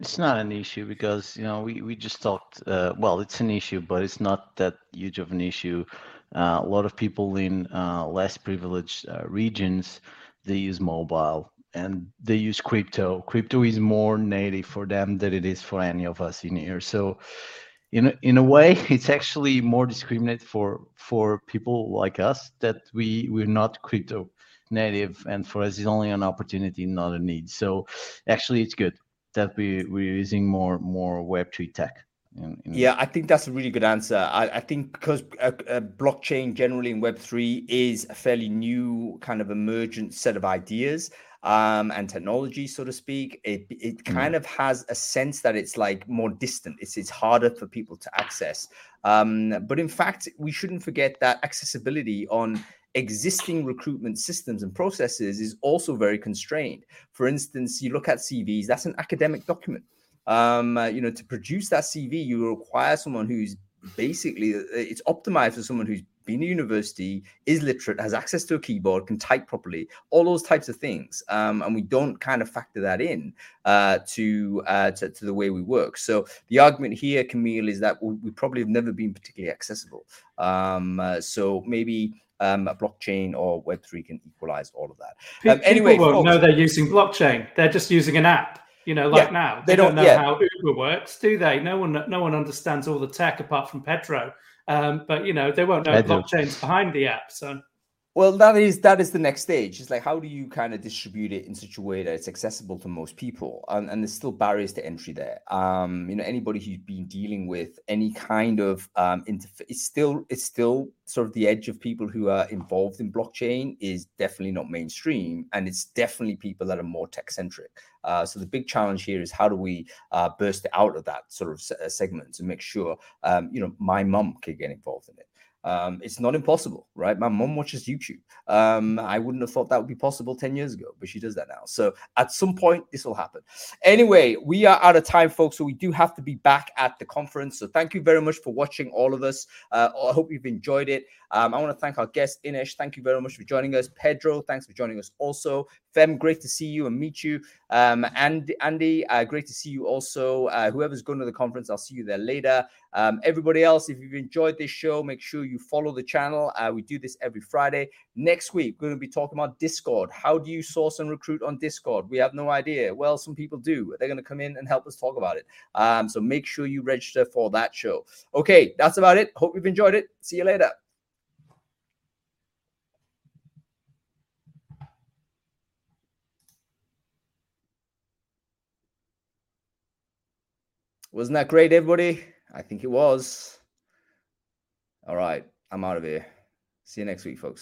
It's not an issue because you know we we just talked. Uh, well, it's an issue, but it's not that huge of an issue. Uh, a lot of people in uh, less privileged uh, regions they use mobile and they use crypto. Crypto is more native for them than it is for any of us in here. So, in a, in a way, it's actually more discriminate for for people like us that we we're not crypto native, and for us, it's only an opportunity, not a need. So, actually, it's good that we we're using more more Web3 tech. In, in yeah, I think that's a really good answer. I, I think because a, a blockchain generally in Web three is a fairly new kind of emergent set of ideas um, and technology, so to speak. It it mm. kind mm. of has a sense that it's like more distant. It's it's harder for people to access. Um, but in fact, we shouldn't forget that accessibility on existing recruitment systems and processes is also very constrained. For instance, you look at CVs, that's an academic document. Um, uh, you know, to produce that CV, you require someone who's basically uh, it's optimized for someone who's been to university, is literate, has access to a keyboard, can type properly, all those types of things. Um, and we don't kind of factor that in uh, to, uh, to, to the way we work. So the argument here, Camille, is that we, probably have never been particularly accessible. Um, uh, so maybe um, blockchain or Web3 can equalize all of that. Um, anyway, People won't folks, know they're using blockchain. They're just using an app. You know, like yeah, now they, they don't, don't, know yeah. how Uber works, do they? No one, no one understands all the tech apart from Pedro. Um, but you know, they won't know blockchains behind the app. So well, that is that is the next stage. It's like how do you kind of distribute it in such a way that it's accessible to most people, and, and there's still barriers to entry there. Um, you know, anybody who's been dealing with any kind of um, interface, it's still it's still sort of the edge of people who are involved in blockchain is definitely not mainstream, and it's definitely people that are more tech centric. Uh, so the big challenge here is how do we uh, burst out of that sort of segment and make sure um, you know my mum can get involved in it. Um, it's not impossible, right? My mom watches YouTube. Um, I wouldn't have thought that would be possible 10 years ago, but she does that now. So at some point, this will happen. Anyway, we are out of time, folks. So we do have to be back at the conference. So thank you very much for watching all of us. Uh, I hope you've enjoyed it. Um, I want to thank our guest, Inês. Thank you very much for joining us. Pedro, thanks for joining us also. Fem, great to see you and meet you. Um, and Andy, uh, great to see you also. Uh, whoever's going to the conference, I'll see you there later. Um, everybody else, if you've enjoyed this show, make sure you follow the channel. Uh, we do this every Friday. Next week, we're going to be talking about Discord. How do you source and recruit on Discord? We have no idea. Well, some people do. They're going to come in and help us talk about it. Um, so make sure you register for that show. Okay, that's about it. Hope you've enjoyed it. See you later. Wasn't that great, everybody? I think it was. All right. I'm out of here. See you next week, folks.